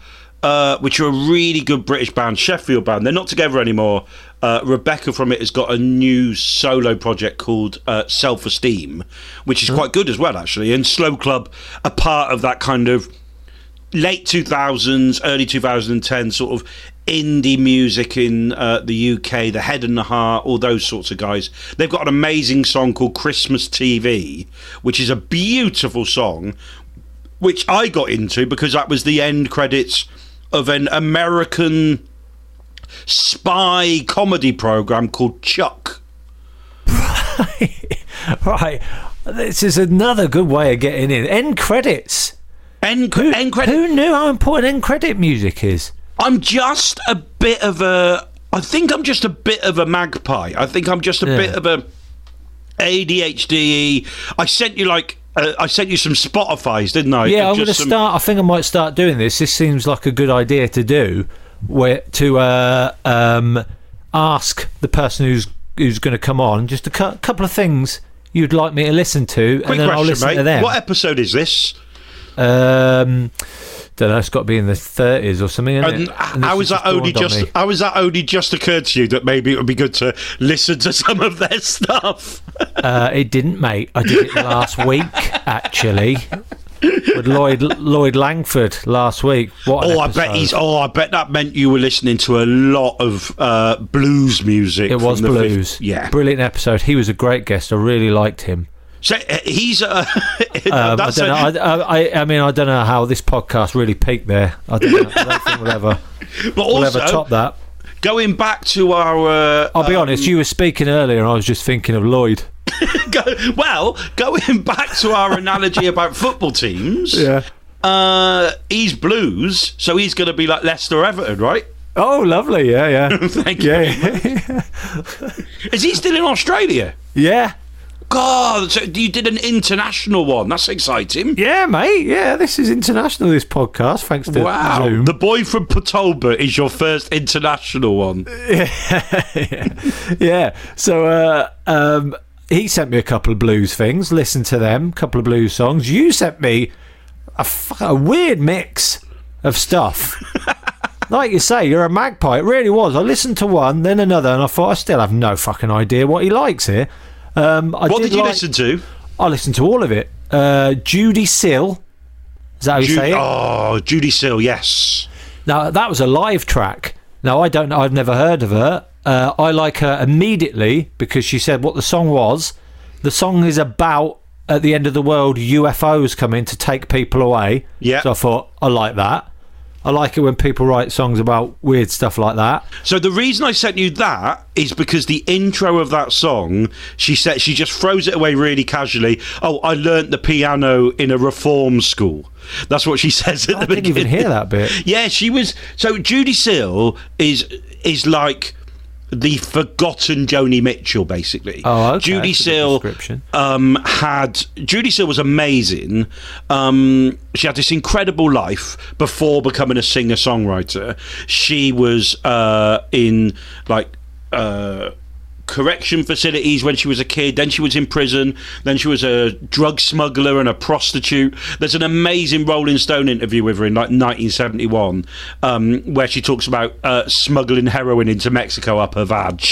uh, which are a really good British band, Sheffield band. They're not together anymore. Uh, Rebecca from it has got a new solo project called uh, Self Esteem, which is quite good as well, actually. And Slow Club, a part of that kind of late 2000s, early 2010 sort of indie music in uh, the UK, The Head and the Heart, all those sorts of guys. They've got an amazing song called Christmas TV, which is a beautiful song, which I got into because that was the end credits of an American spy comedy program called Chuck. right. This is another good way of getting in. End credits. End, who, end credit. Who knew how important end credit music is? I'm just a bit of a. I think I'm just a bit of a magpie. I think I'm just a Yeah. bit of a ADHD. I sent you like. Uh, I sent you some Spotify's, didn't I? yeah, I'm going to some- start. I think I might start doing this. This seems like a good idea to do. Where to uh, um, ask the person who's who's going to come on just a cou- couple of things you'd like me to listen to, Quick and then question, I'll listen mate. to them. What episode is this? Um, don't know. It's got to be in the 30s or something. And? And how was that only just? me. How was that only just occurred to you that maybe it would be good to listen to some of their stuff? Uh, it didn't, mate. I did it last week, actually, with Lloyd Lloyd Langford last week. What? Oh, I bet he's. Oh, I bet that meant you were listening to a lot of uh, blues music. It was from the fif- blues. yeah. brilliant episode. He was a great guest. I really liked him. So uh, he's. Uh, Um, I don't know. a- I, I, I mean, I don't know how this podcast really peaked there. I don't, know. I don't think we'll ever, but we'll also, ever top that. going back to our. Uh, I'll be um, honest. You were speaking earlier, and I was just thinking of Lloyd. go, well, going back to our analogy about football teams. Yeah. Uh, he's blues, so he's going to be like Leicester Everton, right? Oh, lovely. Yeah, yeah. Thank you. yeah, Is he still in Australia? yeah. God, so you did an international one. That's exciting. Yeah, mate. Yeah, this is international. This podcast, thanks to Wow. Zoom. The boy from Potolba is your first international one. Yeah. yeah. So uh, um, he sent me a couple of blues things. Listened to them. A couple of blues songs. You sent me a, a weird mix of stuff. like you say, you're a magpie. It really was. I listened to one, then another, and I thought I still have no fucking idea what he likes here. Um, I What did you like- listen to? I listened to all of it. Uh, Judee Sill. Is that how you Ju- say it? oh, Judee Sill, yes. Now that was a live track. Now I don't know. I've never heard of her. Uh, I like her immediately because she said what the song was. The song is about at the end of the world UFOs coming to take people away. Yeah. So I thought I like that. I like it when people write songs about weird stuff like that. So the reason I sent you that is because the intro of that song, she said she just throws it away really casually. Oh, I learnt the piano in a reform school. That's what she says at I the didn't even hear that bit. Yeah, she was. So Judee Sill is is like the forgotten Joni Mitchell, basically. Oh, okay, Judy that's a good Sill um, had Judee Sill was amazing. Um, she had this incredible life before becoming a singer songwriter. She was uh, in like. Uh, correction facilities when she was a kid then she was in prison then she was a drug smuggler and a prostitute. There's an amazing rolling stone interview with her in like 1971 um, where she talks about uh, smuggling heroin into mexico up her vag.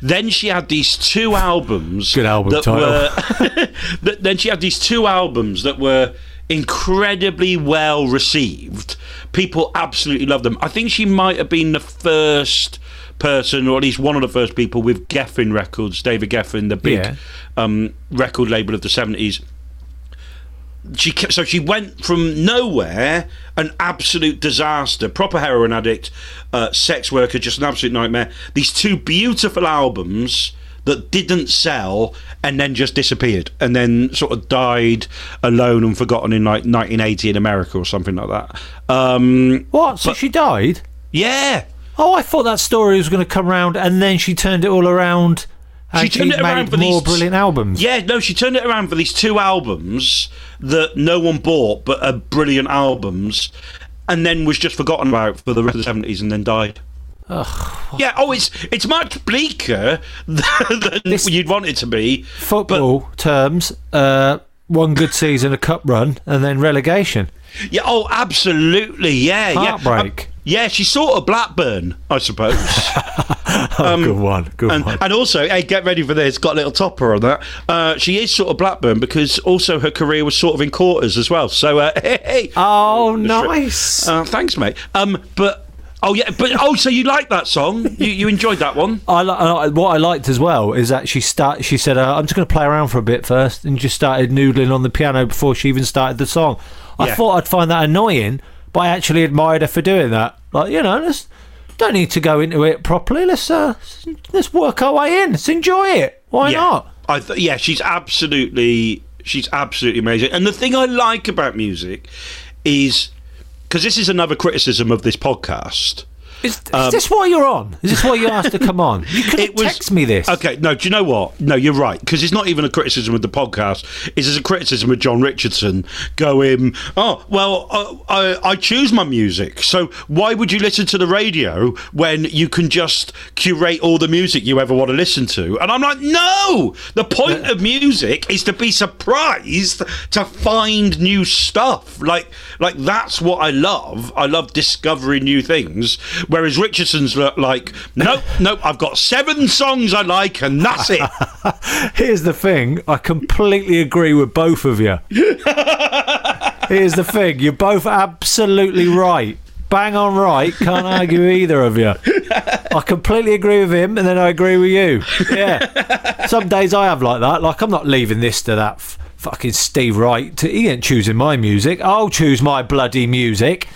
Then she had these two albums Good album that title. were that- then she had these two albums that were incredibly well received. People absolutely loved them. I think she might have been the first person or at least one of the first people with geffen records david geffen the big Yeah. um, record label of the 70s she kept, so she went from nowhere an absolute disaster proper heroin addict uh, sex worker just an absolute nightmare these two beautiful albums that didn't sell and then just disappeared and then sort of died alone and forgotten in like 1980 in america or something like that um, What? So she died? yeah Oh, I thought that story was going to come round, and then she turned it all around And she turned it around made for more these brilliant albums. Yeah, no, she turned it around for these two albums that no one bought, but are brilliant albums, and then was just forgotten about for the rest of the seventies, and then died. Yeah. Oh, it's it's much bleaker than you'd want it to be. Football terms, uh, one good season, a cup run, and then relegation. Yeah. Oh, absolutely. Yeah. Heartbreak. Yeah. Um, yeah, she's sort of Blackburn, I suppose. Oh, good one. Good and, one. and also, hey, get ready for this. Got a little topper on that. Uh, she is sort of Blackburn because also her career was sort of in quarters as well. So, uh, hey, hey. Oh, nice. Uh, thanks, mate. Um, but oh yeah, but oh, so you like that song? You you enjoyed that one? I what I liked as well is that she start. She said, uh, "I'm just going to play around for a bit first, and just started noodling on the piano before she even started the song. I Yeah. thought I'd find that annoying, but I actually admired her for doing that. Like you know, let's don't need to go into it properly. Let's uh, let's work our way in. Let's enjoy it. Why yeah. not? I th- yeah, she's absolutely she's absolutely amazing. And the thing I like about music is because this is another criticism of this podcast. Is, Um, is this why you're on? Is this why you asked to come on? You could have text me this. Okay, no, do you know what? No, you're right because it's not even a criticism of the podcast. It's a criticism of John Richardson going, "Oh, well, uh, I, I choose my music, so why would you listen to the radio when you can just curate all the music you ever want to listen to?" And I'm like, "No, the point of music is to be surprised to find new stuff. Like, like that's what I love. I love discovering new things." Whereas Richardson's li- like, "Nope, nope, I've got seven songs I like, and that's it." Here's the thing. I completely agree with both of you. Here's the thing. You're both absolutely right. Bang on right. Can't argue either of you. I completely agree with him, and then I agree with you. Yeah. Some days I have like that. Like I'm not leaving this to that f- fucking Steve Wright. To, he ain't choosing my music. I'll choose my bloody music.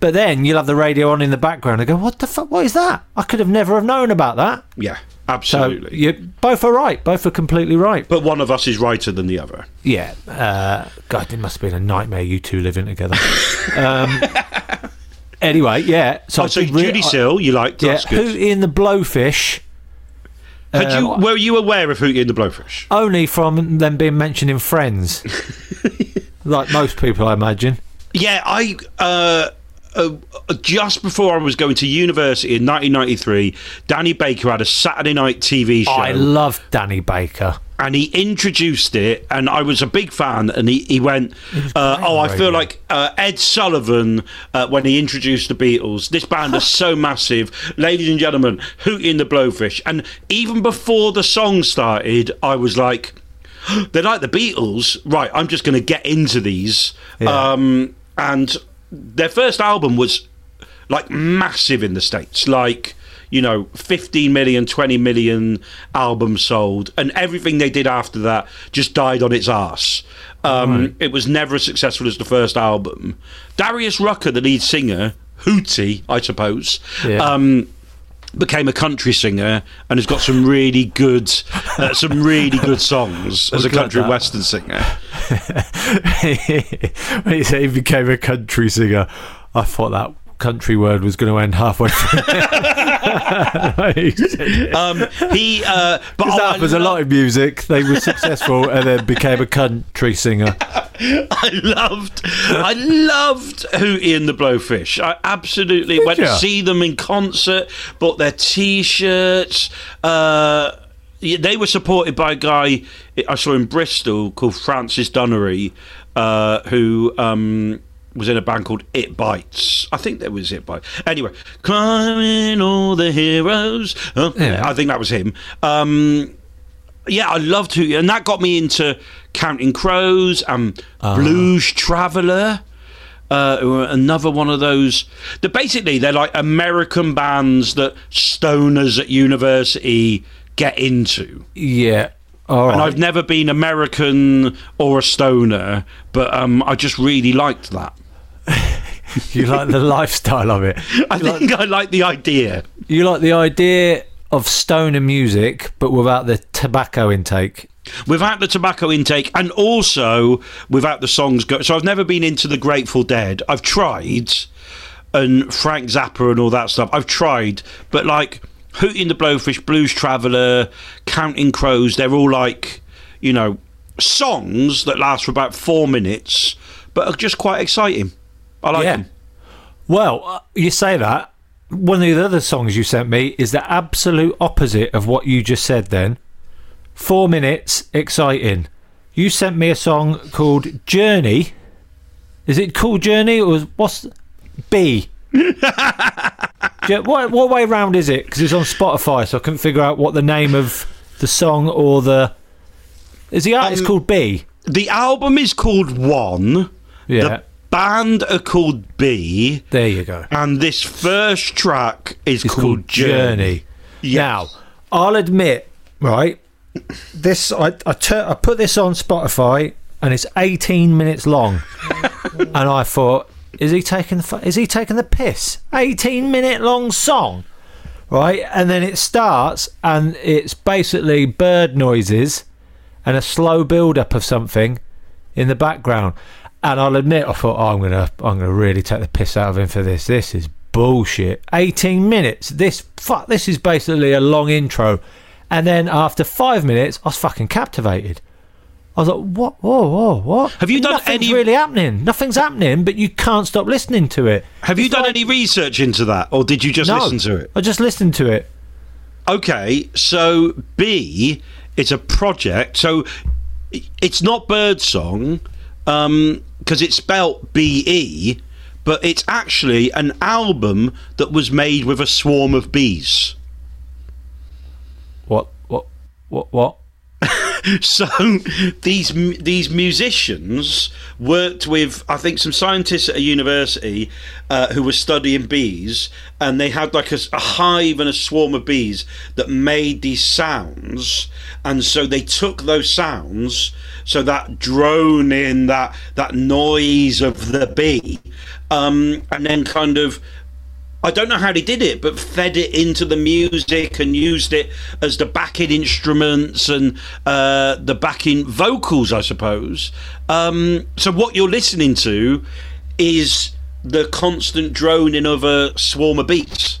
But then you'll have the radio on in the background and go, "What the fuck? What is that? I could have never have known about that." Yeah, So absolutely. you both are right. Both are completely right. but one of us is righter than the other. Yeah. Uh, God, it must have been a nightmare you two living together. um, anyway, yeah. So, Oh, so re- Judee Sill, you liked? Yeah. Hootie and the Blowfish. Had uh, you, were you aware of Hootie and the Blowfish? Only from them being mentioned in Friends. like most people, I imagine. Yeah, I uh, uh, just before I was going to university in 1993, Danny Baker had a Saturday night TV show. I love Danny Baker. and he introduced it, and I was a big fan. And he, he went, uh, "Oh, I feel like uh, Ed Sullivan uh, when he introduced the Beatles. This band is so massive, ladies and gentlemen. Hootie and the Blowfish." And even before the song started, I was like, "They're like the Beatles, right? I'm just going to get into these." Yeah. Um, and their first album was like massive in the states, like you know 15 million 20 million albums sold and everything they did after that just died on its arse. Um, Right. it was never as successful as the first album. Darius rucker the lead singer hootie i suppose Yeah. um, became a country singer and has got some really good uh, some really good songs as a country western singer when he said he became a country singer, I thought that country word was going to end halfway through. um, he uh, but oh, that was a lot of music. They were successful and then became a country singer. I loved, I loved Hootie and the Blowfish. I absolutely Did went to see them in concert, bought their T-shirts. Uh, they were supported by a guy I saw in Bristol called Francis Dunnery, uh, who um, was in a band called It Bites. I think that was It Bites. Anyway, Calling All the Heroes. Oh, Yeah. I think that was him. Um, yeah, I loved who, and that got me into Counting Crows and Blues Traveler. Uh, another one of those that basically they're like American bands that stoners at university get into. Yeah. All And right. I've never been American or a stoner, but um, I just really liked that. You like the lifestyle of it. I think I like the idea. You like the idea of stoner music, but without the tobacco intake. without the tobacco intake and also without the songs go so i've never been into the grateful dead i've tried and frank zappa and all that stuff i've tried but like Hootie and the Blowfish, Blues Traveler, Counting Crows, they're all like, you know, songs that last for about four minutes, but are just quite exciting. I like Yeah. them. Well, uh, you say that. One of the other songs you sent me is the absolute opposite of what you just said then. Four minutes, exciting. You sent me a song called Journey. Is it called Journey or was- what's B? Jo- what, what way round is it? Because it's on Spotify, so I couldn't figure out what the name of the song or the. Is the artist Um, called B? The album is called One. Yeah. The band are called B. There you go. And this first track is It's called, called Journey. Yes. Now, I'll admit, right, this I I, tur- I put this on Spotify and it's 18 minutes long, and I thought, is he taking the is he taking the piss? 18 minute long song, right? And then it starts and it's basically bird noises and a slow build up of something in the background. And I'll admit, I thought, oh, I'm gonna, I'm gonna really take the piss out of him for this. This is bullshit. 18 minutes. This, fuck, this is basically a long intro. And then after five minutes, I was fucking captivated. I was like, what? Whoa, whoa, what? Have you done Nothing's any- really happening. Nothing's happening, but you can't stop listening to it. Have you done any research into that, or did you just No, listen to it? I just listened to it. Okay, so B is a project. So it's not Birdsong um, because it's spelt B E, but it's actually an album that was made with a swarm of bees. What? What? What? What? so these these musicians worked with I think some scientists at a university uh, who were studying bees, and they had like a hive and a swarm of bees that made these sounds, and so they took those sounds, so that drone in that that noise of the bee, um, and then kind of I don't know how they did it, but fed it into the music and used it as the backing instruments and uh, the backing vocals, I suppose. Um, so what you're listening to is the constant droning of a swarm of beats.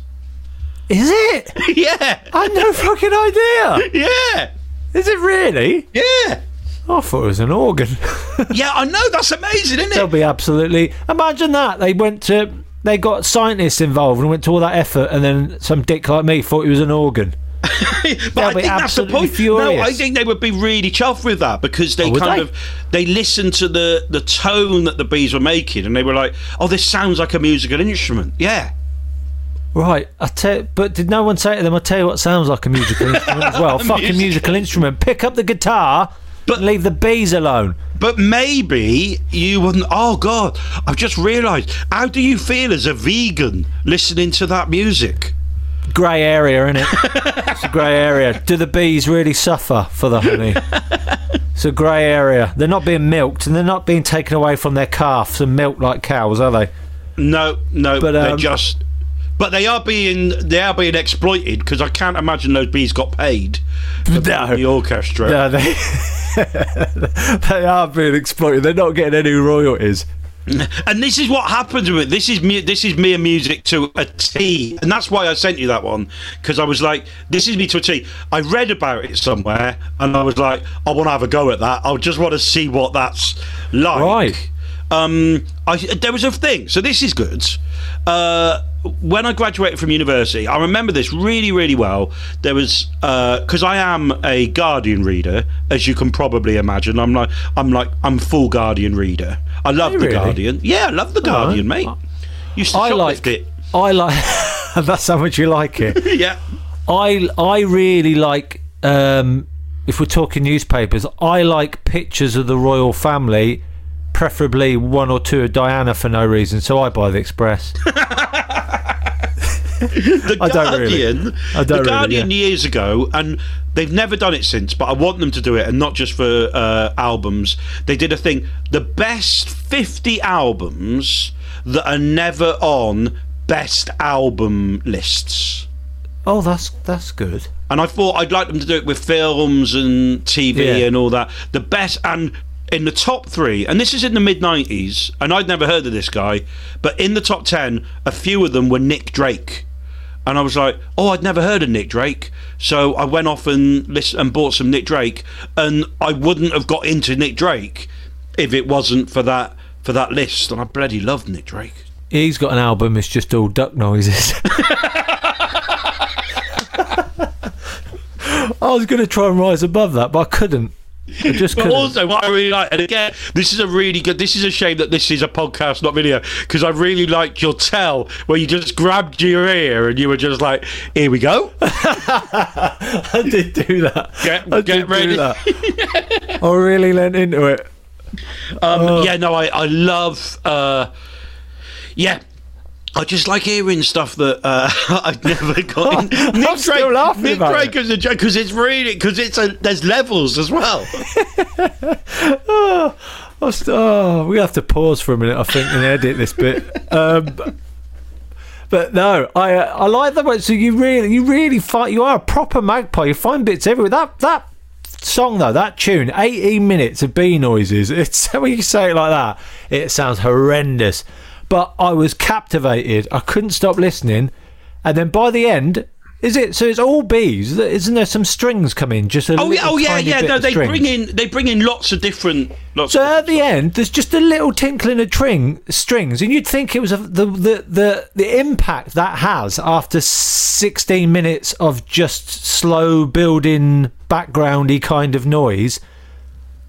Is it? yeah. I had no fucking idea. Yeah. Is it really? Yeah. I thought it was an organ. yeah, I know. That's amazing, isn't it? They'll be absolutely. Imagine that they went to. They got scientists involved and went to all that effort, and then some dick like me thought it was an organ. but I They'll think that's the point. furious. No, I think they would be really chuffed with that because they Oh, kind they? of they listened to the the tone that the bees were making and they were like, "Oh, this sounds like a musical instrument." Yeah. Right, I tell. But did no one say to them? I tell you what sounds like a musical instrument as well. Fucking musical instrument. Pick up the guitar, but leave the bees alone. But maybe you wouldn't. Oh God! I've just realised. How do you feel as a vegan listening to that music? Grey area, isn't it? it's a grey area. Do the bees really suffer for the honey? It's a grey area. They're not being milked, and they're not being taken away from their calves and milked like cows, are they? No, no. But, they're um, just. But they are being they are being exploited because I can't imagine those bees got paid for No. the orchestra. No, they they are being exploited. They're not getting any royalties. And this is what happens with it. This is me. This is mere music to a T, and that's why I sent you that one because I was like, "This is me to a T." I read about it somewhere, and I was like, "I want to have a go at that. I just want to see what that's like." Right. Um, I, there was a thing. So this is good. Uh, when I graduated from university, I remember this really, really well. There was because I am a Guardian reader, as you can probably imagine. I'm like, I'm like, I'm full Guardian reader. I love you the really? Guardian. Yeah, I love the Guardian, mate. Used to I like it. I like. that's how much you like it. yeah. I I really like. Um, if we're talking newspapers, I like pictures of the royal family, preferably one or two of Diana for no reason. So I buy the Express. the I don't really. Guardian, I don't the really, Guardian yeah. years ago, and they've never done it since. But I want them to do it, and not just for uh, albums. They did a thing: the best fifty albums that are never on best album lists. Oh, that's that's good. And I thought I'd like them to do it with films and TV Yeah. and all that. The best and in the top three, and this is in the mid '90s, and I'd never heard of this guy, but in the top ten, a few of them were Nick Drake. and I was like, "Oh, I'd never heard of Nick Drake." So I went off and list- and bought some Nick Drake, and I wouldn't have got into Nick Drake if it wasn't for that for that list. And I bloody loved Nick Drake. He's got an album. It's just all duck noises. I was going to try and rise above that, but I couldn't. I just But couldn't. also, what I really like, and again, this is a really good. This is a shame that this is a podcast, not video, because I really liked your tell where you just grabbed your ear and you were just like, "Here we go." I did do that. Get, I get did ready. do that. I really leant into it. Um, Oh. Yeah, no, I, I love. Uh, yeah. I just like hearing stuff that uh, I've never got. I'm Nick still Drake, laughing Nick about Drake is a joke because it's really because it's a there's levels as well. oh, st- oh, we have to pause for a minute, I think, and edit this bit. Um, but no, I uh, I like the way. So you really, you really find you are a proper magpie. You find bits everywhere. That that song though, that tune, eighteen minutes of bee noises. It's when you say it like that, it sounds horrendous. But I was captivated. I couldn't stop listening, and then by the end. Is it so? It's all bees. Isn't there some strings come in? Just a Oh yeah, oh yeah, yeah. No, they bring in they bring in lots of different lots. So at the end, there's just a little tinkling of tring, strings, and you'd think it was a, the, the the the impact that has after 16 minutes of just slow building backgroundy kind of noise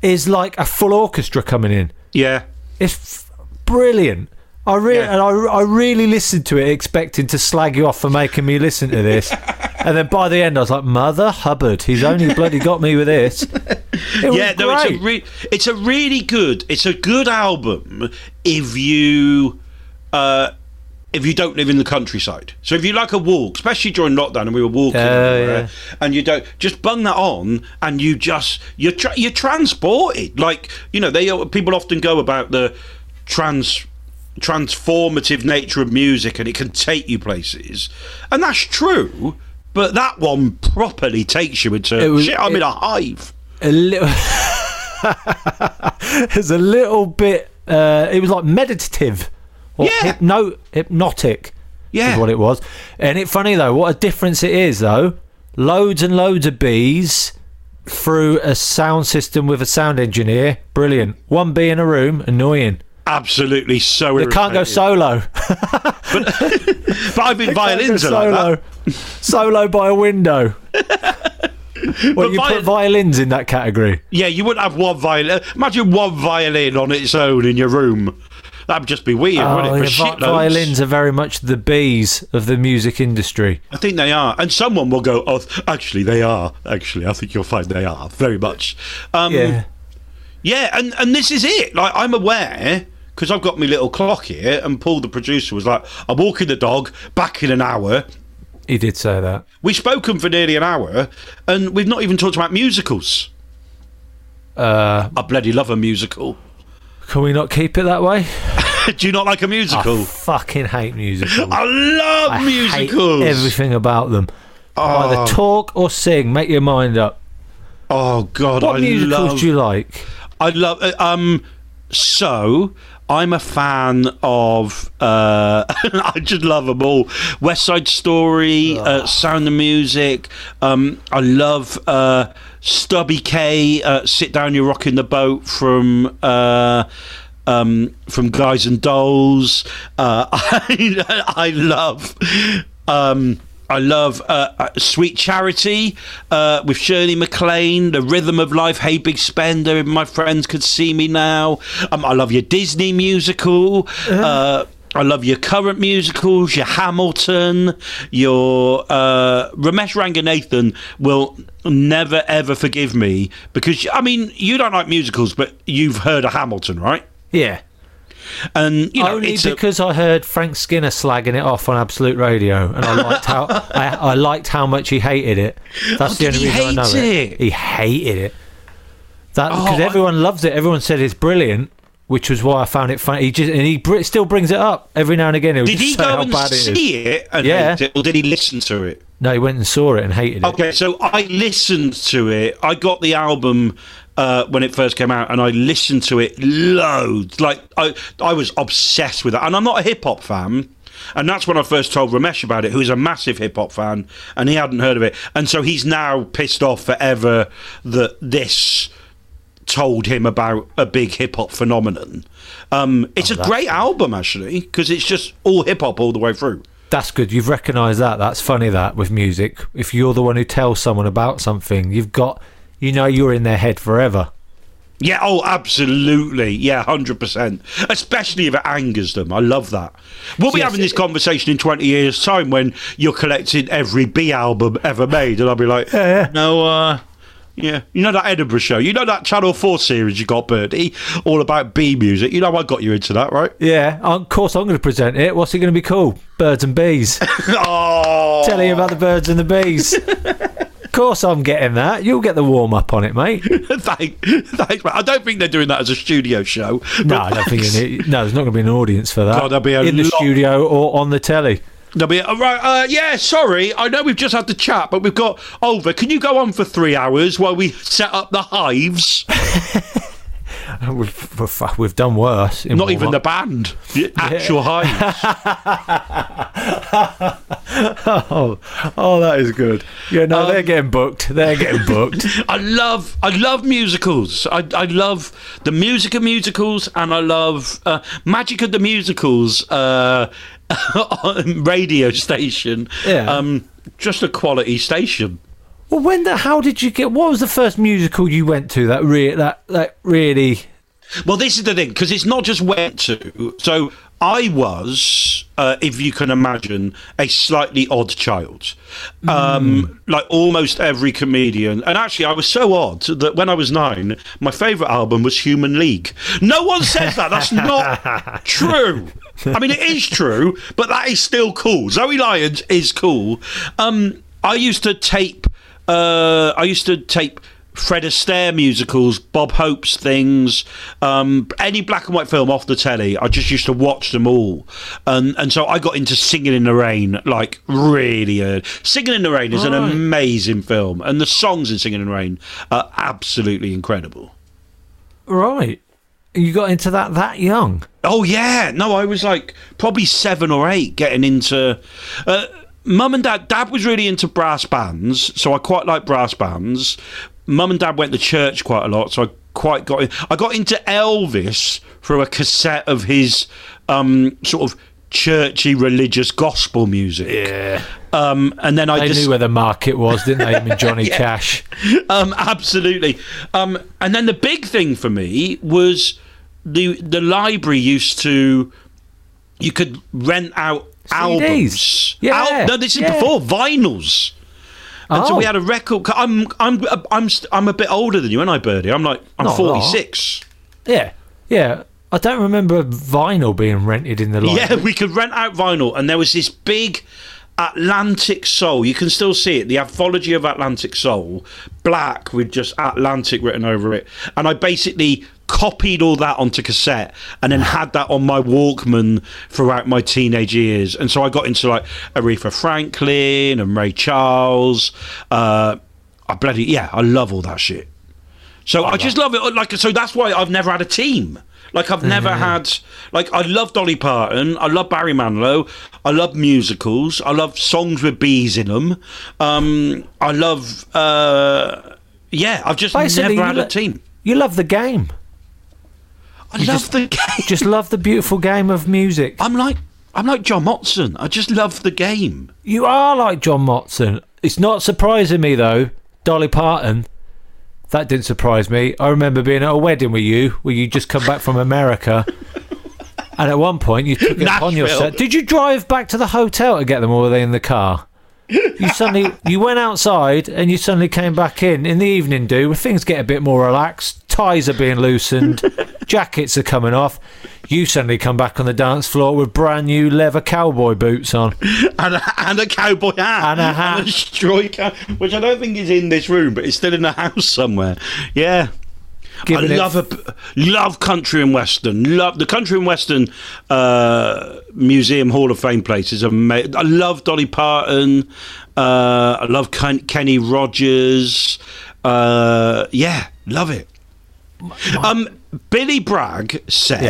is like a full orchestra coming in. Yeah, It's f- brilliant. I really Yeah. and I, I really listened to it expecting to slag you off for making me listen to this. and then by the end I was like, Mother Hubbard, he's only bloody got me with this. It yeah, no, it's a re- it's a really good it's a good album if you uh if you don't live in the countryside. So if you like a walk, especially during lockdown and we were walking Oh, everywhere, yeah. and you don't just bung that on and you just you're tra- you're transported. Like you know, they people often go about the trans transformative nature of music and it can take you places, and that's true. But that one properly takes you into was- shit. I'm it- in a hive. a little it's a little bit uh it was like meditative or Yeah. hypno hypnotic Yeah. is what it was and it funny though what a difference it is though loads and loads of bees through a sound system with a sound engineer brilliant one bee in a room annoying Absolutely so. they can't go solo But I've been violins are like solo solo by a window well But you viol- put violins in that category Yeah, you wouldn't have one violin. Imagine one violin on its own in your room. That'd just be weird, Oh, wouldn't it? yeah, For violins are very much the bees of the music industry. I think they are. And someone will go, oh, actually, they are. Actually, I think you'll find they are. Very much. Um, Yeah. Yeah, and, and this is it. Like, I'm aware, because I've got my little clock here, and Paul, the producer, was like, I'm walking the dog, back in an hour. He did say that. We've spoken for nearly an hour, and we've not even talked about musicals. Uh, I bloody love a musical. can we not keep it that way? Do you not like a musical? I fucking hate musicals. I love I musicals. everything about them. Oh. Either talk or sing. Make your mind up. Oh God, What I musicals love. do you like? I love. uh, Um, so I'm a fan of. Uh, I just love them all. West Side Story, uh, Sound of Music. Um, I love uh, Stubby Kaye. Uh, Sit down, you're rocking the boat from. Uh, um, from Guys and Dolls, uh, I, I love um, I love uh, uh, Sweet Charity uh, with Shirley MacLaine, The Rhythm of Life, Hey Big Spender, If My Friends Could See Me Now. Um, I love your Disney musical. Uh, I love your current musicals, your Hamilton, your uh, Romesh Ranganathan will never ever forgive me because I mean you don't like musicals, but you've heard of Hamilton, right? Yeah. And you know Only it's because I heard Frank Skinner slagging it off on Absolute Radio, and I liked how I, I liked how much he hated it. That's Oh, the only reason I know it. it? He hated it. That Oh, because I- everyone loves it. Everyone said it's brilliant, which was why I found it funny. He just and he br- still brings it up every now and again. Did he go and it see it and Yeah. hate it, or did he listen to it? No, he went and saw it and hated it. Okay, so I listened to it. I got the album uh, when it first came out, and I listened to it loads. Like I, I was obsessed with it, and I'm not a hip hop fan. And that's when I first told Romesh about it, who's a massive hip hop fan, and he hadn't heard of it. And so he's now pissed off forever that this told him about a big hip hop phenomenon. Um, it's Oh, a great album, actually, because it's just all hip hop all the way through. That's good. You've recognised that. That's funny. That with music, if you're the one who tells someone about something, you've got, you know, you're in their head forever. Yeah, oh, absolutely. Yeah, 100%. Especially if it angers them. I love that. We'll be Yes, having this conversation in 20 years' time when you're collecting every B album ever made, and I'll be like, Yeah. no, uh, yeah. You know that Edinburgh show? You know that Channel 4 series you got, Birdie? All about B music. You know I got you into that, right? Yeah, of course I'm going to present it. What's it going to be called? Birds and bees. oh, Telling you about the birds and the bees. of course I'm getting that. You'll get the warm up on it, mate. Thank, thanks, mate. I don't think they're doing that as a studio show. No, I don't think thanks. you need, no. There's not going to be an audience for that. God, there'll be a in the studio or on the telly. There'll be right. Uh, yeah, sorry. I know we've just had the chat, but we've got over. Can you go on for three hours while we set up the hives? We've, we've, done worse. Not even the band. The actual hives. oh, oh, that is good. Yeah, no, Um, they're getting booked. They're getting booked. I love. I love musicals. I, I love the music of musicals, and I love uh, Magic of the Musicals. Uh, radio station. Yeah. Um, just a quality station. Well, when the how did you get? What was the first musical you went to that re- that that really? Well, this is the thing because it's not just went to. So I was, uh, if you can imagine, a slightly odd child, um, like almost every comedian. And actually, I was so odd that when I was nine, my favourite album was Human League. No one says that. That's not true. I mean, it is true, but that is still cool. Zoe Lyons is cool. Um, I used to tape. Uh, I used to tape Fred Astaire musicals, Bob Hope's things, um, any black and white film off the telly. I just used to watch them all, and and so I got into Singing in the Rain like really. early. Singing in the Rain is an Right. amazing film, and the songs in Singing in the Rain are absolutely incredible. Right, you got into that that young. Oh yeah, no, I was like probably seven or eight getting into. Uh, Mum and dad, dad was really into brass bands, so I quite like brass bands. Mum and dad went to church quite a lot, so I quite got. In, I got into Elvis through a cassette of his um, sort of churchy religious gospel music. Yeah. Um, and then I They just knew where the market was, didn't they? Him and Johnny Yeah. Cash. um, absolutely. Um, and then the big thing for me was the the library used to you could rent out albums. Yeah, Al- no, this is yeah. before vinyls. And so Oh. we had a record. I'm I'm I'm I'm a bit older than you, and I Birdie. I'm like I'm Not 46. Yeah, yeah. I don't remember vinyl being rented in the library. Yeah, we could rent out vinyl, and there was this big Atlantic Soul. You can still see it. The anthology of Atlantic Soul, black with just Atlantic written over it. And I basically copied all that onto cassette and then had that on my Walkman throughout my teenage years. And so I got into like Aretha Franklin and Ray Charles. Uh, I bloody yeah, I love all that shit. So I, just love it. Like so, that's why I've never had a team. Like I've never had. Like I love Dolly Parton. I love Barry Manilow. I love musicals. I love songs with bees in them. Um, I love. Uh, yeah, I've just Basically, never had lo- a team. You love the game. I love the game. Just love the beautiful game of music. I'm like I'm like John Motson. I just love the game. You are like John Motson. It's not surprising me though, Dolly Parton. That didn't surprise me. I remember being at a wedding with you, where you just come back from America, and at one point you took it upon Nashville. yourself. Did you drive back to the hotel to get them, or were they in the car? You suddenly you went outside and you suddenly came back in in the evening, do when things get a bit more relaxed. Ties are being loosened, jackets are coming off. You suddenly come back on the dance floor with brand new leather cowboy boots on. and a, and a cowboy hat And a hat. and a cap, which I don't think is in this room, but it's still in the house somewhere. Yeah. I love a, love country and western. Love the country and western uh, museum Hall of Fame places. Ama- I love Dolly Parton. Uh, I love Ken- Kenny Rogers. Uh, yeah, love it. Um, Billy Bragg said.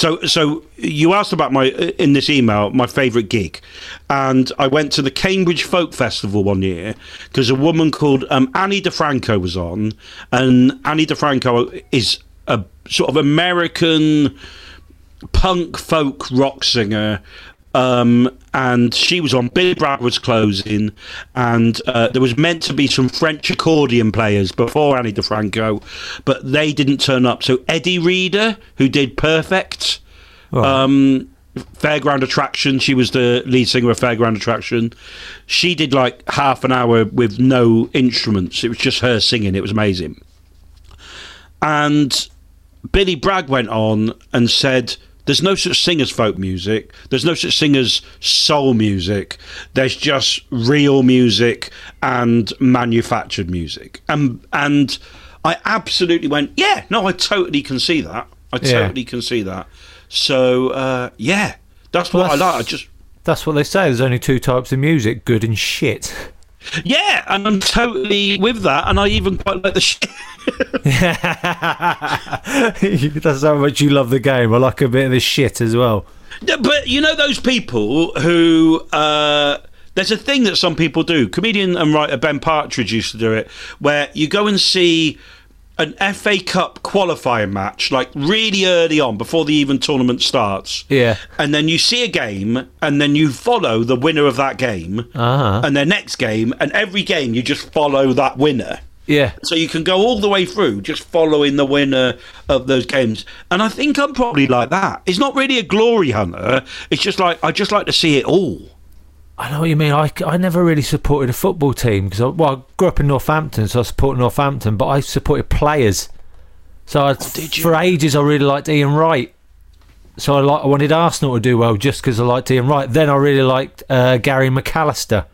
So, so you asked about my in this email my favourite gig, and I went to the Cambridge Folk Festival one year because a woman called um, Ani DiFranco was on, and Ani DiFranco is a sort of American punk folk rock singer. Um, and she was on. Billy Bragg was closing, and uh, there was meant to be some French accordion players before Ani DiFranco, but they didn't turn up. So Eddie Reader, who did Perfect, um, Fairground Attraction, she was the lead singer of Fairground Attraction. She did like half an hour with no instruments. It was just her singing. It was amazing. And Billy Bragg went on and said, There's no such thing as folk music. There's no such thing as soul music. There's just real music and manufactured music. And and I absolutely went, Yeah, no, I totally can see that. I Yeah. totally can see that. So uh, yeah, that's what I like. I just That's what they say. There's only two types of music: good and shit. Yeah, and I'm totally with that. And I even quite like the shit. That's how much you love the game. I like a bit of the shit as well. Yeah, but you know those people who uh, there's a thing that some people do. Comedian and writer Ben Partridge used to do it, where you go and see an FA Cup qualifying match, like really early on before the even tournament starts. Yeah. And then you see a game, and then you follow the winner of that game, Uh-huh. and their next game, and every game you just follow that winner. Yeah. So you can go all the way through just following the winner of those games. And I think I'm probably like that. It's not really a glory hunter. It's just like I just like to see it all. I know what you mean. I, I never really supported a football team because I, well, I grew up in Northampton, so I supported Northampton, but I supported players. So I, for ages, I really liked Ian Wright. So I, like, I wanted Arsenal to do well just because I liked Ian Wright. Then I really liked uh, Gary McAllister.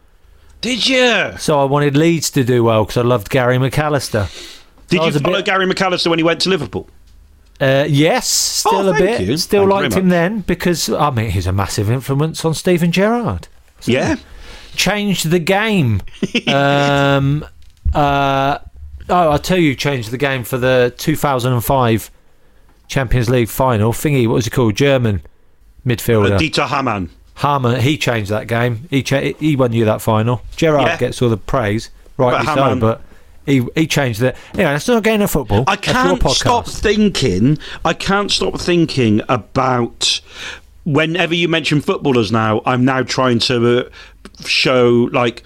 Did you? So I wanted Leeds to do well because I loved Gary McAllister. Did I you follow bit- Gary McAllister when he went to Liverpool? Uh, yes, still Oh, a bit. you. Still Thank liked him then because I mean he's a massive influence on Steven Gerrard. Yeah. changed the game. um, uh, oh, I'll tell you, changed the game for the 2005 Champions League final. Thingy, what was he called? German midfielder. Uh, Dieter Hamann. Harmer, he changed that game. He cha- he won you that final. Gerrard Yeah. gets all the praise, rightly But so, but he he changed it. Anyway, that's not a game of football. I can't stop thinking. I can't stop thinking about. Whenever you mention footballers now, I'm now trying to uh, show like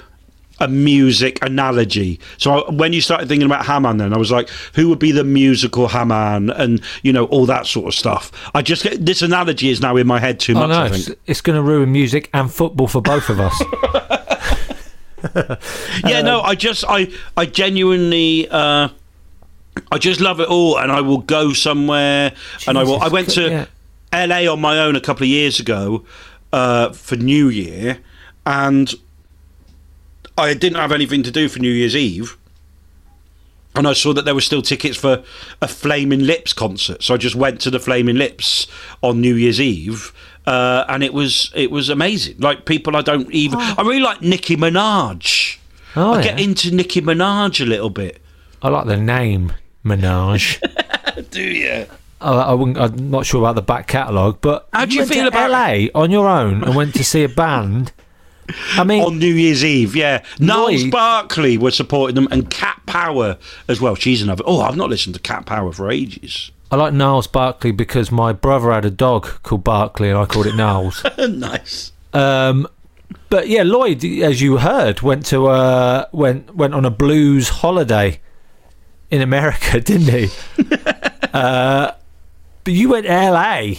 a music analogy. So I, when you started thinking about Hamann, then I was like, who would be the musical Hamann, and you know all that sort of stuff. I just get this analogy is now in my head too I much. I it's, it's going to ruin music and football for both of us. yeah, no, I just, I, I genuinely, uh, I just love it all, and I will go somewhere, and I will. I Jesus went to Christ, LA on my own a couple of years ago uh, for New Year, and I didn't have anything to do for New Year's Eve. And I saw that there were still tickets for a Flaming Lips concert, so I just went to the Flaming Lips on New Year's Eve, uh, and it was it was amazing. Like people I don't even, I really like Nicki Minaj. Oh, I get into Nicki Minaj a little bit. I like the name Minaj. Do you? I, I wouldn't, I'm not sure about the back catalogue, but How do you went feel to about- LA on your own and went to see a band? I mean, on New Year's Eve, yeah. Gnarls Lloyd- Barkley was supporting them, and Cat Power as well. She's another. Oh, I've not listened to Cat Power for ages. I like Gnarls Barkley because my brother had a dog called Barkley and I called it Gnarls. nice. Um, but yeah, Lloyd, as you heard, went to uh, went went on a blues holiday in America, didn't he? uh, but you went to LA.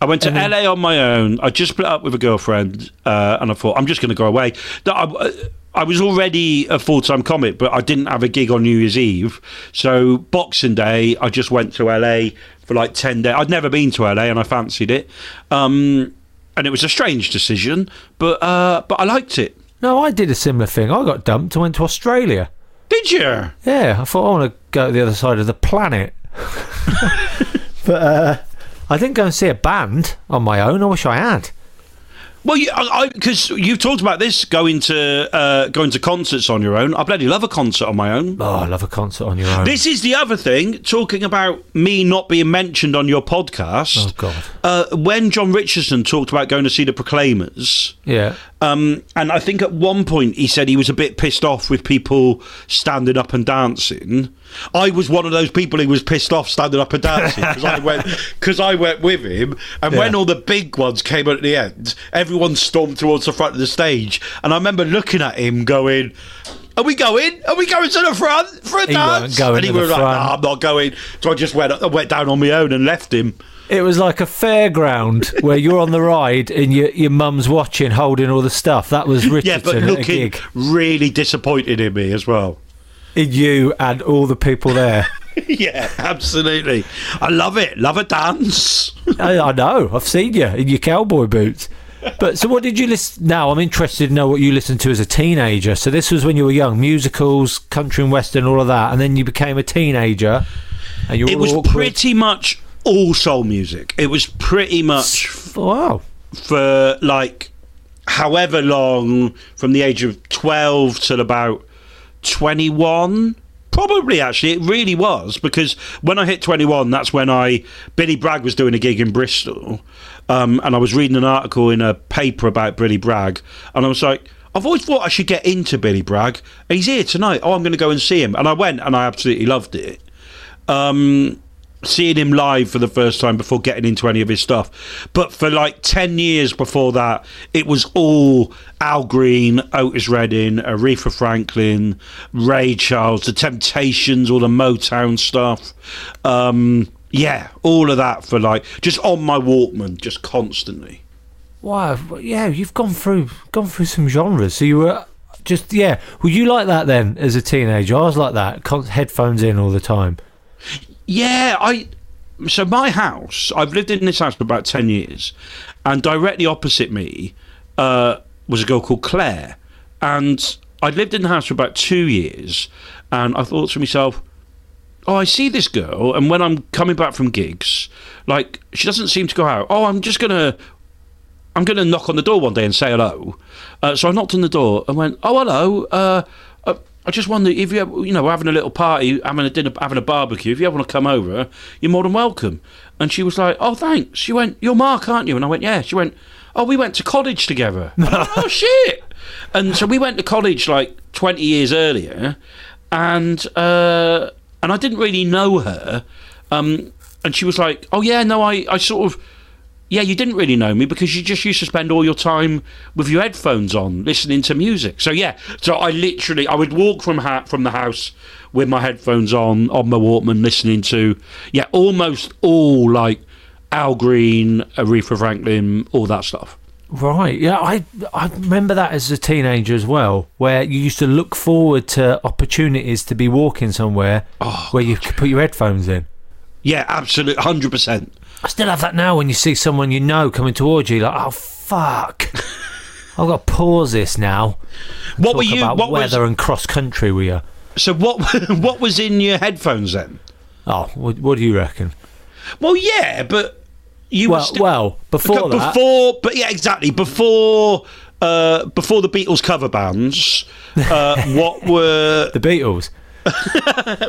I went to And then- LA on my own. I just split up with a girlfriend, uh, and I thought I'm just going to go away. I, I was already a full time comic, but I didn't have a gig on New Year's Eve. So Boxing Day, I just went to LA for like ten days. I'd never been to LA, and I fancied it. Um, and it was a strange decision, but uh, but I liked it. No, I did a similar thing. I got dumped and went to Australia. Did you? Yeah, I thought I want to go to the other side of the planet. but uh, I didn't go and see a band on my own. I wish I had. Well, you, because you've talked about this going to uh, going to concerts on your own. I bloody love a concert on my own. Oh, I love a concert on your own. This is the other thing. Talking about me not being mentioned on your podcast. Oh God. Uh, when John Richardson talked about going to see the Proclaimers, yeah. Um, and I think at one point he said he was a bit pissed off with people standing up and dancing. I was one of those people who was pissed off standing up and dancing because I went because I went with him. And when all the big ones came out at the end, everyone stormed towards the front of the stage, and I remember looking at him going. Are we going? Are we going to the front for a He dance? and he was like. "Nah, I'm not going. So I just went, I went down on my own and left him. It was like a fairground where you're on the ride and your your mum's watching, holding all the stuff. That was Yeah, Richardson but at a looking really disappointed in me as well. In you and all the people there. yeah, absolutely. I love it. Love a dance. I, I know. I've seen you in your cowboy boots. But so, what did you listen? Now, I'm interested to know what you listened to as a teenager. So, this was when you were young, musicals, country and western, all of that, and then you became a teenager, and you were It was awkward. pretty much all soul music. It was pretty much wow for like however long from the age of 12 till about 21 probably actually it really was because when i hit 21 that's when i billy bragg was doing a gig in bristol um, and i was reading an article in a paper about billy bragg and i was like I've always thought I should get into Billy Bragg. He's here tonight. Oh, I'm going to go and see him. And I went and I absolutely loved it. Um, seeing him live for the first time before getting into any of his stuff. But for like 10 years before that, it was all Al Green, Otis Redding, Aretha Franklin, Ray Charles, The Temptations, all the Motown stuff. Um, yeah, all of that for like just on my Walkman, just constantly. Wow, yeah, you've gone through gone through some genres. So you were just yeah. Were you like that then as a teenager? I was like that, headphones in all the time. Yeah, I. So my house, I've lived in this house for about ten years, and directly opposite me uh, was a girl called Claire, and I'd lived in the house for about two years, and I thought to myself, oh, I see this girl, and when I'm coming back from gigs, like she doesn't seem to go out. Oh, I'm just gonna, I'm gonna knock on the door one day and say hello. Uh, so I knocked on the door and went, oh, hello. Uh, I just wonder if you you know we're having a little party, having a dinner, having a barbecue. If you ever want to come over, you're more than welcome. And she was like, oh, thanks. She went, you're Mark, aren't you? And I went, yeah. She went, oh, we went to college together. Went, oh shit! And so we went to college like 20 years earlier, and uh, and I didn't really know her. Um, and she was like, "Oh yeah, no, I, I sort of, yeah, you didn't really know me because you just used to spend all your time with your headphones on, listening to music." So yeah, so I literally, I would walk from ha- from the house with my headphones on on my Walkman, listening to yeah, almost all like Al Green, Aretha Franklin, all that stuff. Right, yeah, I I remember that as a teenager as well, where you used to look forward to opportunities to be walking somewhere oh, where you could put your headphones in. Yeah, absolutely, hundred percent. I still have that now when you see someone you know coming towards you, like, oh fuck, I've got to pause this now. What were you? What was? weather and cross country were you? So what? what was in your headphones then? Oh, what, what do you reckon? Well, yeah, but you well, were still, well, before that, before, but yeah, exactly before. Uh, before the Beatles cover bands, uh, what were the Beatles?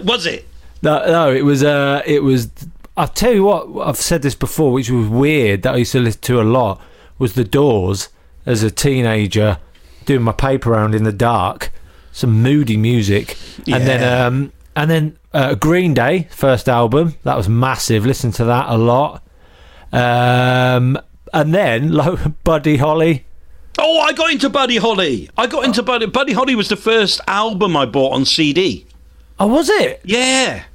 was it? No, no, it was. Uh, it was. I'll tell you what. I've said this before, which was weird. That I used to listen to a lot was the Doors as a teenager, doing my paper round in the dark, some moody music, and then um, and then uh, Green Day first album that was massive. Listened to that a lot, um, and then like Buddy Holly. Oh, I got into Buddy Holly. I got into Buddy. Buddy Holly was the first album I bought on CD. Oh, was it? Yeah.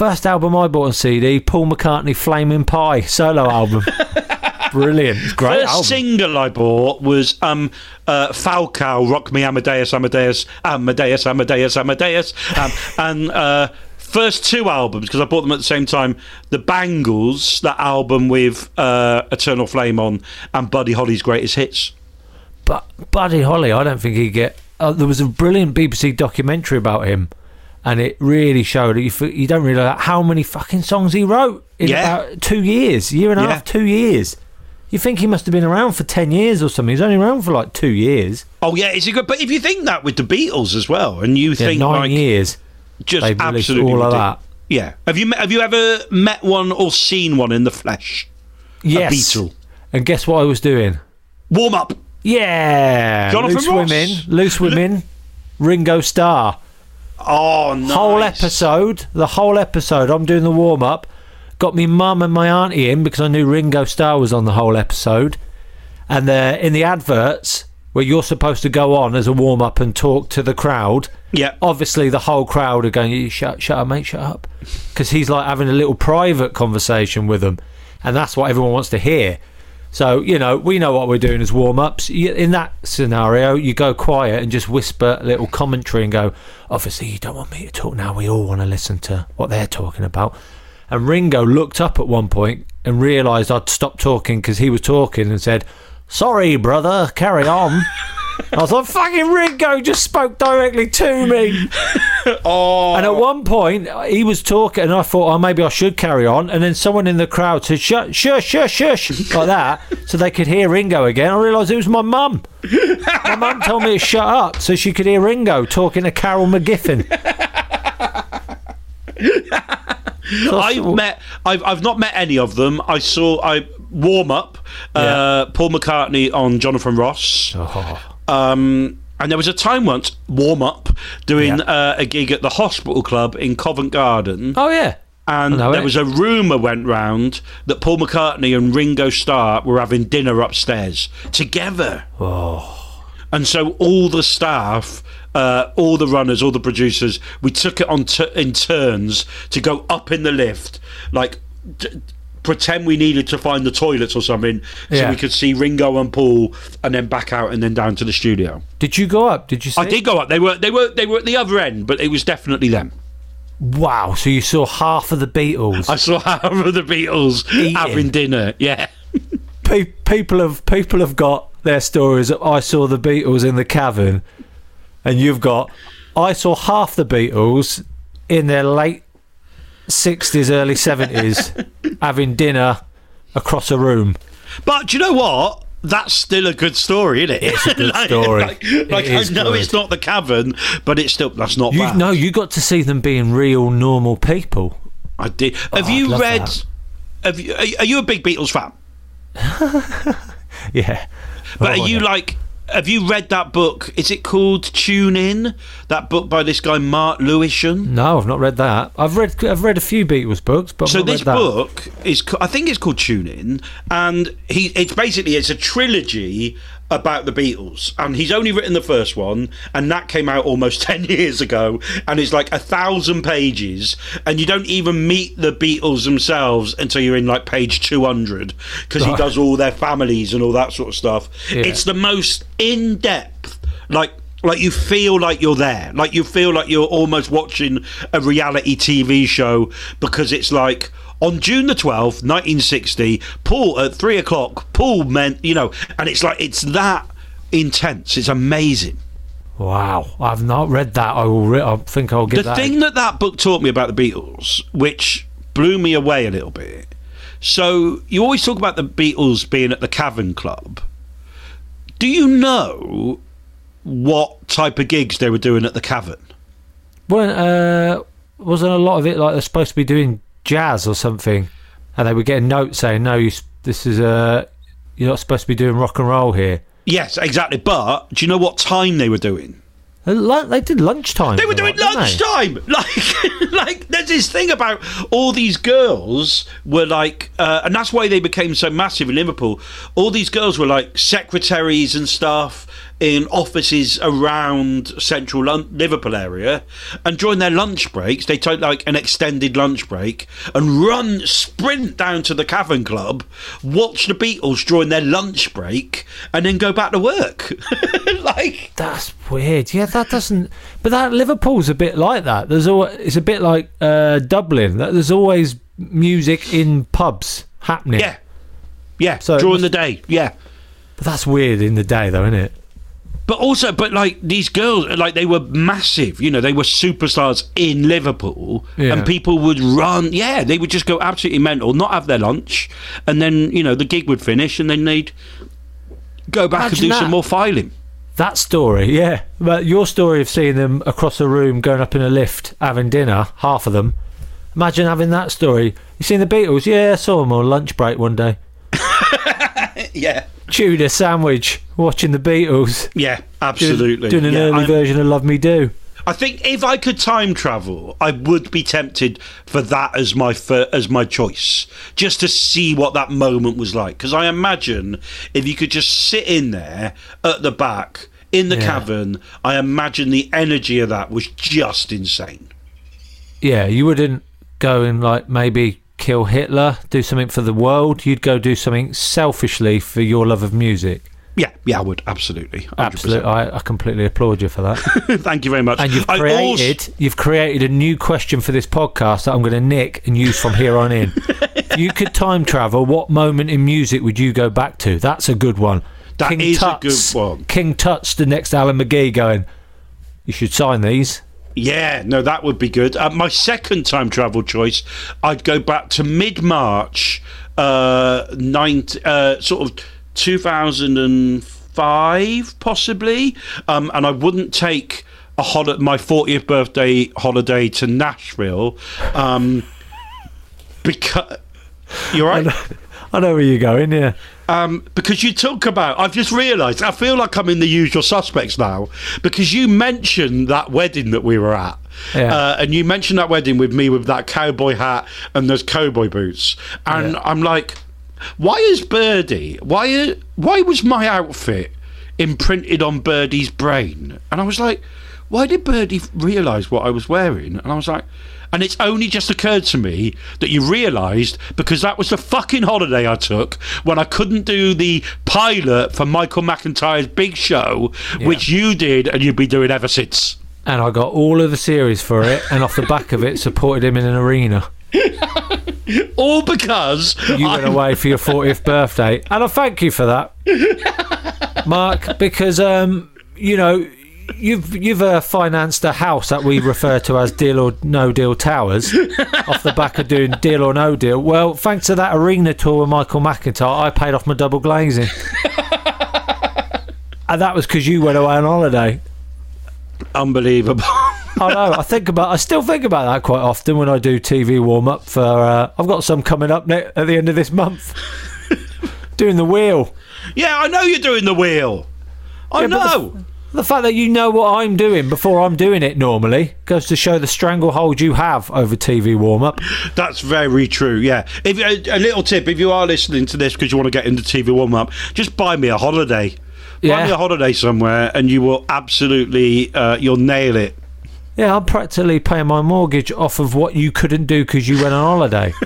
First album I bought on CD, Paul McCartney, Flaming Pie solo album. Brilliant, great First album. single I bought was um, uh, Falco, Rock Me Amadeus, Amadeus, Amadeus, Amadeus, Amadeus. Um, and uh, first two albums, because I bought them at the same time The Bangles, that album with uh, Eternal Flame on, and Buddy Holly's Greatest Hits. But Buddy Holly, I don't think he'd get. Uh, there was a brilliant BBC documentary about him, and it really showed that you, you don't realise how many fucking songs he wrote in Yeah. about two years, year and a Yeah. half, two years. You think he must have been around for 10 years or something. He's only around for like two years. Oh yeah, is it good? But if you think that with the Beatles as well, and you Yeah, think nine like years. just absolutely all of that. Yeah. Have you met, have you ever met one or seen one in the flesh? Yes. A Beatle. And guess what I was doing? Warm up. Yeah. Jonathan Loose Ross. Women. Loose Women. Ringo Starr. Oh, nice. Whole episode. The whole episode. I'm doing the warm up. Got me mum and my auntie in because I knew Ringo Starr was on the whole episode. And they're in the adverts, where you're supposed to go on as a warm up and talk to the crowd. Yeah. Obviously, the whole crowd are going, "You shut, shut up, mate, shut up," because he's like having a little private conversation with them, and that's what everyone wants to hear. So you know, we know what we're doing as warm ups. In that scenario, you go quiet and just whisper a little commentary and go, "Obviously, you don't want me to talk now. We all want to listen to what they're talking about." And Ringo looked up at one point and realised I'd stopped talking because he was talking and said, "Sorry, brother, carry on." I was like, "Fucking Ringo just spoke directly to me." oh. And at one point, he was talking, and I thought, "Oh, maybe I should carry on." And then someone in the crowd said, "Shush, shush, shush, shush," like that, so they could hear Ringo again. I realised it was my mum. My mum told me to shut up so she could hear Ringo talking to Carol McGiffin. I've met. I've I've not met any of them. I saw. I warm up. Uh, Paul McCartney on Jonathan Ross. Oh. Um, and there was a time once warm up doing uh, a gig at the Hospital Club in Covent Garden. Oh yeah. And there it. was a rumour went round that Paul McCartney and Ringo Starr were having dinner upstairs together. Oh. And so all the staff, uh, all the runners, all the producers, we took it on t- in turns to go up in the lift, like d- pretend we needed to find the toilets or something, so we could see Ringo and Paul, and then back out and then down to the studio. Did you go up? Did you? See I did go up. They were they were they were at the other end, but it was definitely them. Wow. So you saw half of the Beatles. I saw half of the Beatles Eating. having dinner. Yeah. Pe- people have people have got their stories. of, I saw the Beatles in the cavern, and you've got I saw half the Beatles in their late sixties, early seventies, having dinner across a room. But do you know what? That's still a good story, isn't it? It's a good like, story. Like, like, I know good. it's not the cavern, but it's still that's not You bad. no, you got to see them being real normal people. I did. Oh, have Oh, I'd you read? that. Have you? Are, are you a big Beatles fan? Yeah, But Oh, are you yeah. like? Have you read that book? Is it called Tune In? That book by this guy Mark Lewisohn. No, I've not read that. I've read I've read a few Beatles books, but I've so this book is I think it's called Tune In and he it's basically it's a trilogy about the Beatles. And he's only written the first one and that came out almost 10 years ago and it's like a thousand pages and you don't even meet the Beatles themselves until you're in like page 200 because he does all their families and all that sort of stuff. Yeah. it's the most in-depth like like you feel like you're there. Like you feel like you're almost watching a reality tv show because it's like on June the 12th, 1960, Paul at three o'clock, Paul meant, you know, and it's like, it's that intense. It's amazing. Wow, I've not read that. I will. Re- I think I'll get The that. thing that that book taught me about the Beatles, which blew me away a little bit. So, you always talk about the Beatles being at the Cavern Club. Do you know what type of gigs they were doing at the Cavern? Well, uh, wasn't a lot of it like they're supposed to be doing jazz or something, and they were getting notes saying, "No, you, this is uh, you're not supposed to be doing rock and roll here." Yes, exactly. But do you know what time they were doing? They did lunchtime. They were doing lot, lunchtime. Like, like there's this thing about all these girls were like, uh, and that's why they became so massive in Liverpool. All these girls were like secretaries and stuff in offices around central Lon- Liverpool area, and during their lunch breaks, they take like an extended lunch break and run, sprint down to the Cavern Club, watch the Beatles during their lunch break, and then go back to work. like That's weird. Yeah, that doesn't. But that Liverpool's a bit like that. There's always it's a bit like uh, Dublin. That There's always music in pubs happening. Yeah. Yeah, So during must- the day. Yeah. But that's weird in the day, though, isn't it? But also, but like these girls, like they were massive. You know, they were superstars in Liverpool, Yeah. and people would run. Yeah, they would just go absolutely mental, not have their lunch, and then you know the gig would finish, and then they'd go back Imagine and do that. some more filing. That story, yeah. But your story of seeing them across a room going up in a lift having dinner, half of them. Imagine having that story. You seen the Beatles? Yeah, I saw them on lunch break one day. Yeah, Tuna sandwich, watching the Beatles. yeah, absolutely. Doing, an Yeah, early I'm- version of Love Me Do. I think if I could time travel, I would be tempted for that as my fir- as my choice, just to see what that moment was like. Because I imagine if you could just sit in there at the back in the Yeah. cavern, I imagine the energy of that was just insane. Yeah, you wouldn't go and like maybe kill Hitler, do something for the world. You'd go do something selfishly for your love of music. Yeah, yeah, I would absolutely, 100%. Absolutely, I, I completely applaud you for that. Thank you very much. And you've created also- you've created a new question for this podcast that I'm going to nick and use from here on in. If you could time travel, what moment in music would you go back to? That's a good one. That King is a good one. King Tut's the next Alan McGee going. You should sign these. Yeah, no, that would be good. Uh, my second time travel choice, I'd go back to mid March, uh, nine, uh, sort of 2005, possibly. Um, and I wouldn't take a hol- my 40th birthday holiday to Nashville um, because. You're right. I know where you're going. Yeah. Um, because you talk about, I've just realised, I feel like I'm in the usual suspects now because you mentioned that wedding that we were at. Yeah. Uh, and you mentioned that wedding with me with that cowboy hat and those cowboy boots. And I'm like, why is Birdie, why, why was my outfit imprinted on Birdie's brain? And I was like, why did Birdie realise what I was wearing? And I was like, and it's only just occurred to me that you realised because that was the fucking holiday I took when I couldn't do the pilot for Michael McIntyre's big show, which you did and you've been doing ever since. And I got all of the series for it, and off the back of it, supported him in an arena. All because You went I'm- away for your 40th birthday, and I thank you for that, Mark, because um, you know you've you've uh, financed a house that we refer to as Deal or No Deal Towers off the back of doing Deal or No Deal. Well, thanks to that arena tour with Michael McIntyre, I paid off my double glazing, and that was because you went away on holiday. Unbelievable. I know. I think about. I still think about that quite often when I do TV warm up for. Uh, I've got some coming up ne- at the end of this month. doing the wheel. yeah, I know you're doing the wheel. I Yeah, know. The fact that you know what I'm doing before I'm doing it normally goes to show the stranglehold you have over TV warm up. That's very true. Yeah. If a, a little tip, if you are listening to this because you want to get into TV warm up, just buy me a holiday. Yeah. Buy me a holiday somewhere, and you will absolutely uh, you'll nail it. Yeah, I'm practically paying my mortgage off of what you couldn't do because you went on holiday.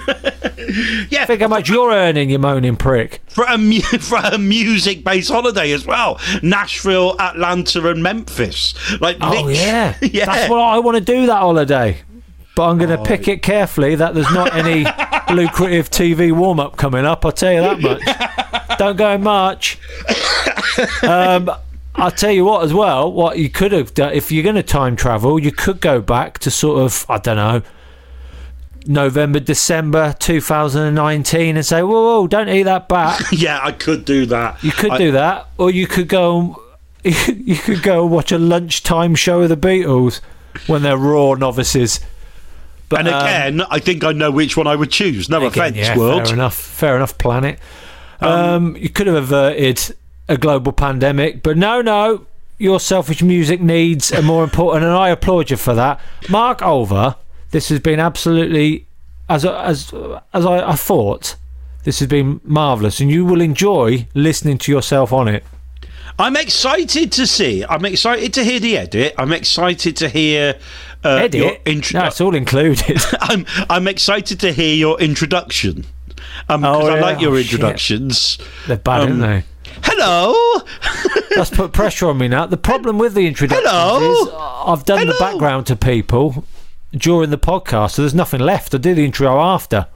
Yeah, Think how much you're earning, you moaning prick. for a mu- for a music based holiday as well. Nashville, Atlanta, and Memphis. Like, Oh yeah, yeah. That's what I want to do that holiday. But I'm going to pick it carefully that there's not any lucrative TV warm up coming up. I'll tell you that much. Don't go in March. Um, I'll tell you what, as well, what you could have done if you're going to time travel, you could go back to sort of, I don't know, November, December 2019 and say, whoa, whoa, don't eat that bat. yeah, I could do that. You could I- do that, or you could go. and- You could go and watch a lunchtime show of the Beatles when they're raw novices. But And um, again, I think I know which one I would choose. No again, offense, yeah, world. Fair enough. Fair enough. Planet. Um, you could have averted a global pandemic, but no, no. Your selfish music needs are more important, and I applaud you for that, Mark Olver, This has been absolutely as as as I, I thought. This has been marvelous, and you will enjoy listening to yourself on it. I'm excited to see. I'm excited to hear the edit. I'm excited to hear uh, Edit? your intro. No, it's all included. I'm I'm excited to hear your introduction. Um, Oh, because I like your Oh, shit. introductions. They're bad, Um, aren't they? Hello. That's put pressure on me now. The problem with the introductions is I've done the background to people during the podcast, so there's nothing left. I do the intro after.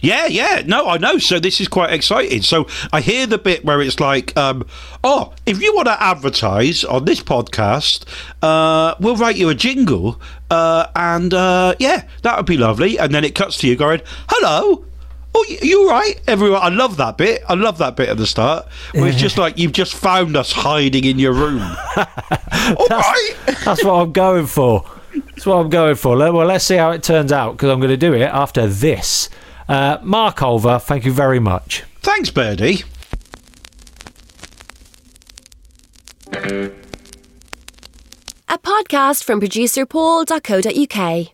Yeah, yeah. No, I know. So this is quite exciting. So I hear the bit where it's like, um, oh, if you want to advertise on this podcast, uh, we'll write you a jingle. Uh, and uh, yeah, that would be lovely. And then it cuts to you going, hello. Oh, y- you all right, everyone? I love that bit. I love that bit at the start where it's just like you've just found us hiding in your room. all right. That's what I'm going for. That's what I'm going for. Le- Well, let's see how it turns out because I'm going to do it after this. Uh, Mark Olver, thank you very much. Thanks, Birdie. A podcast from producer paul.co.uk.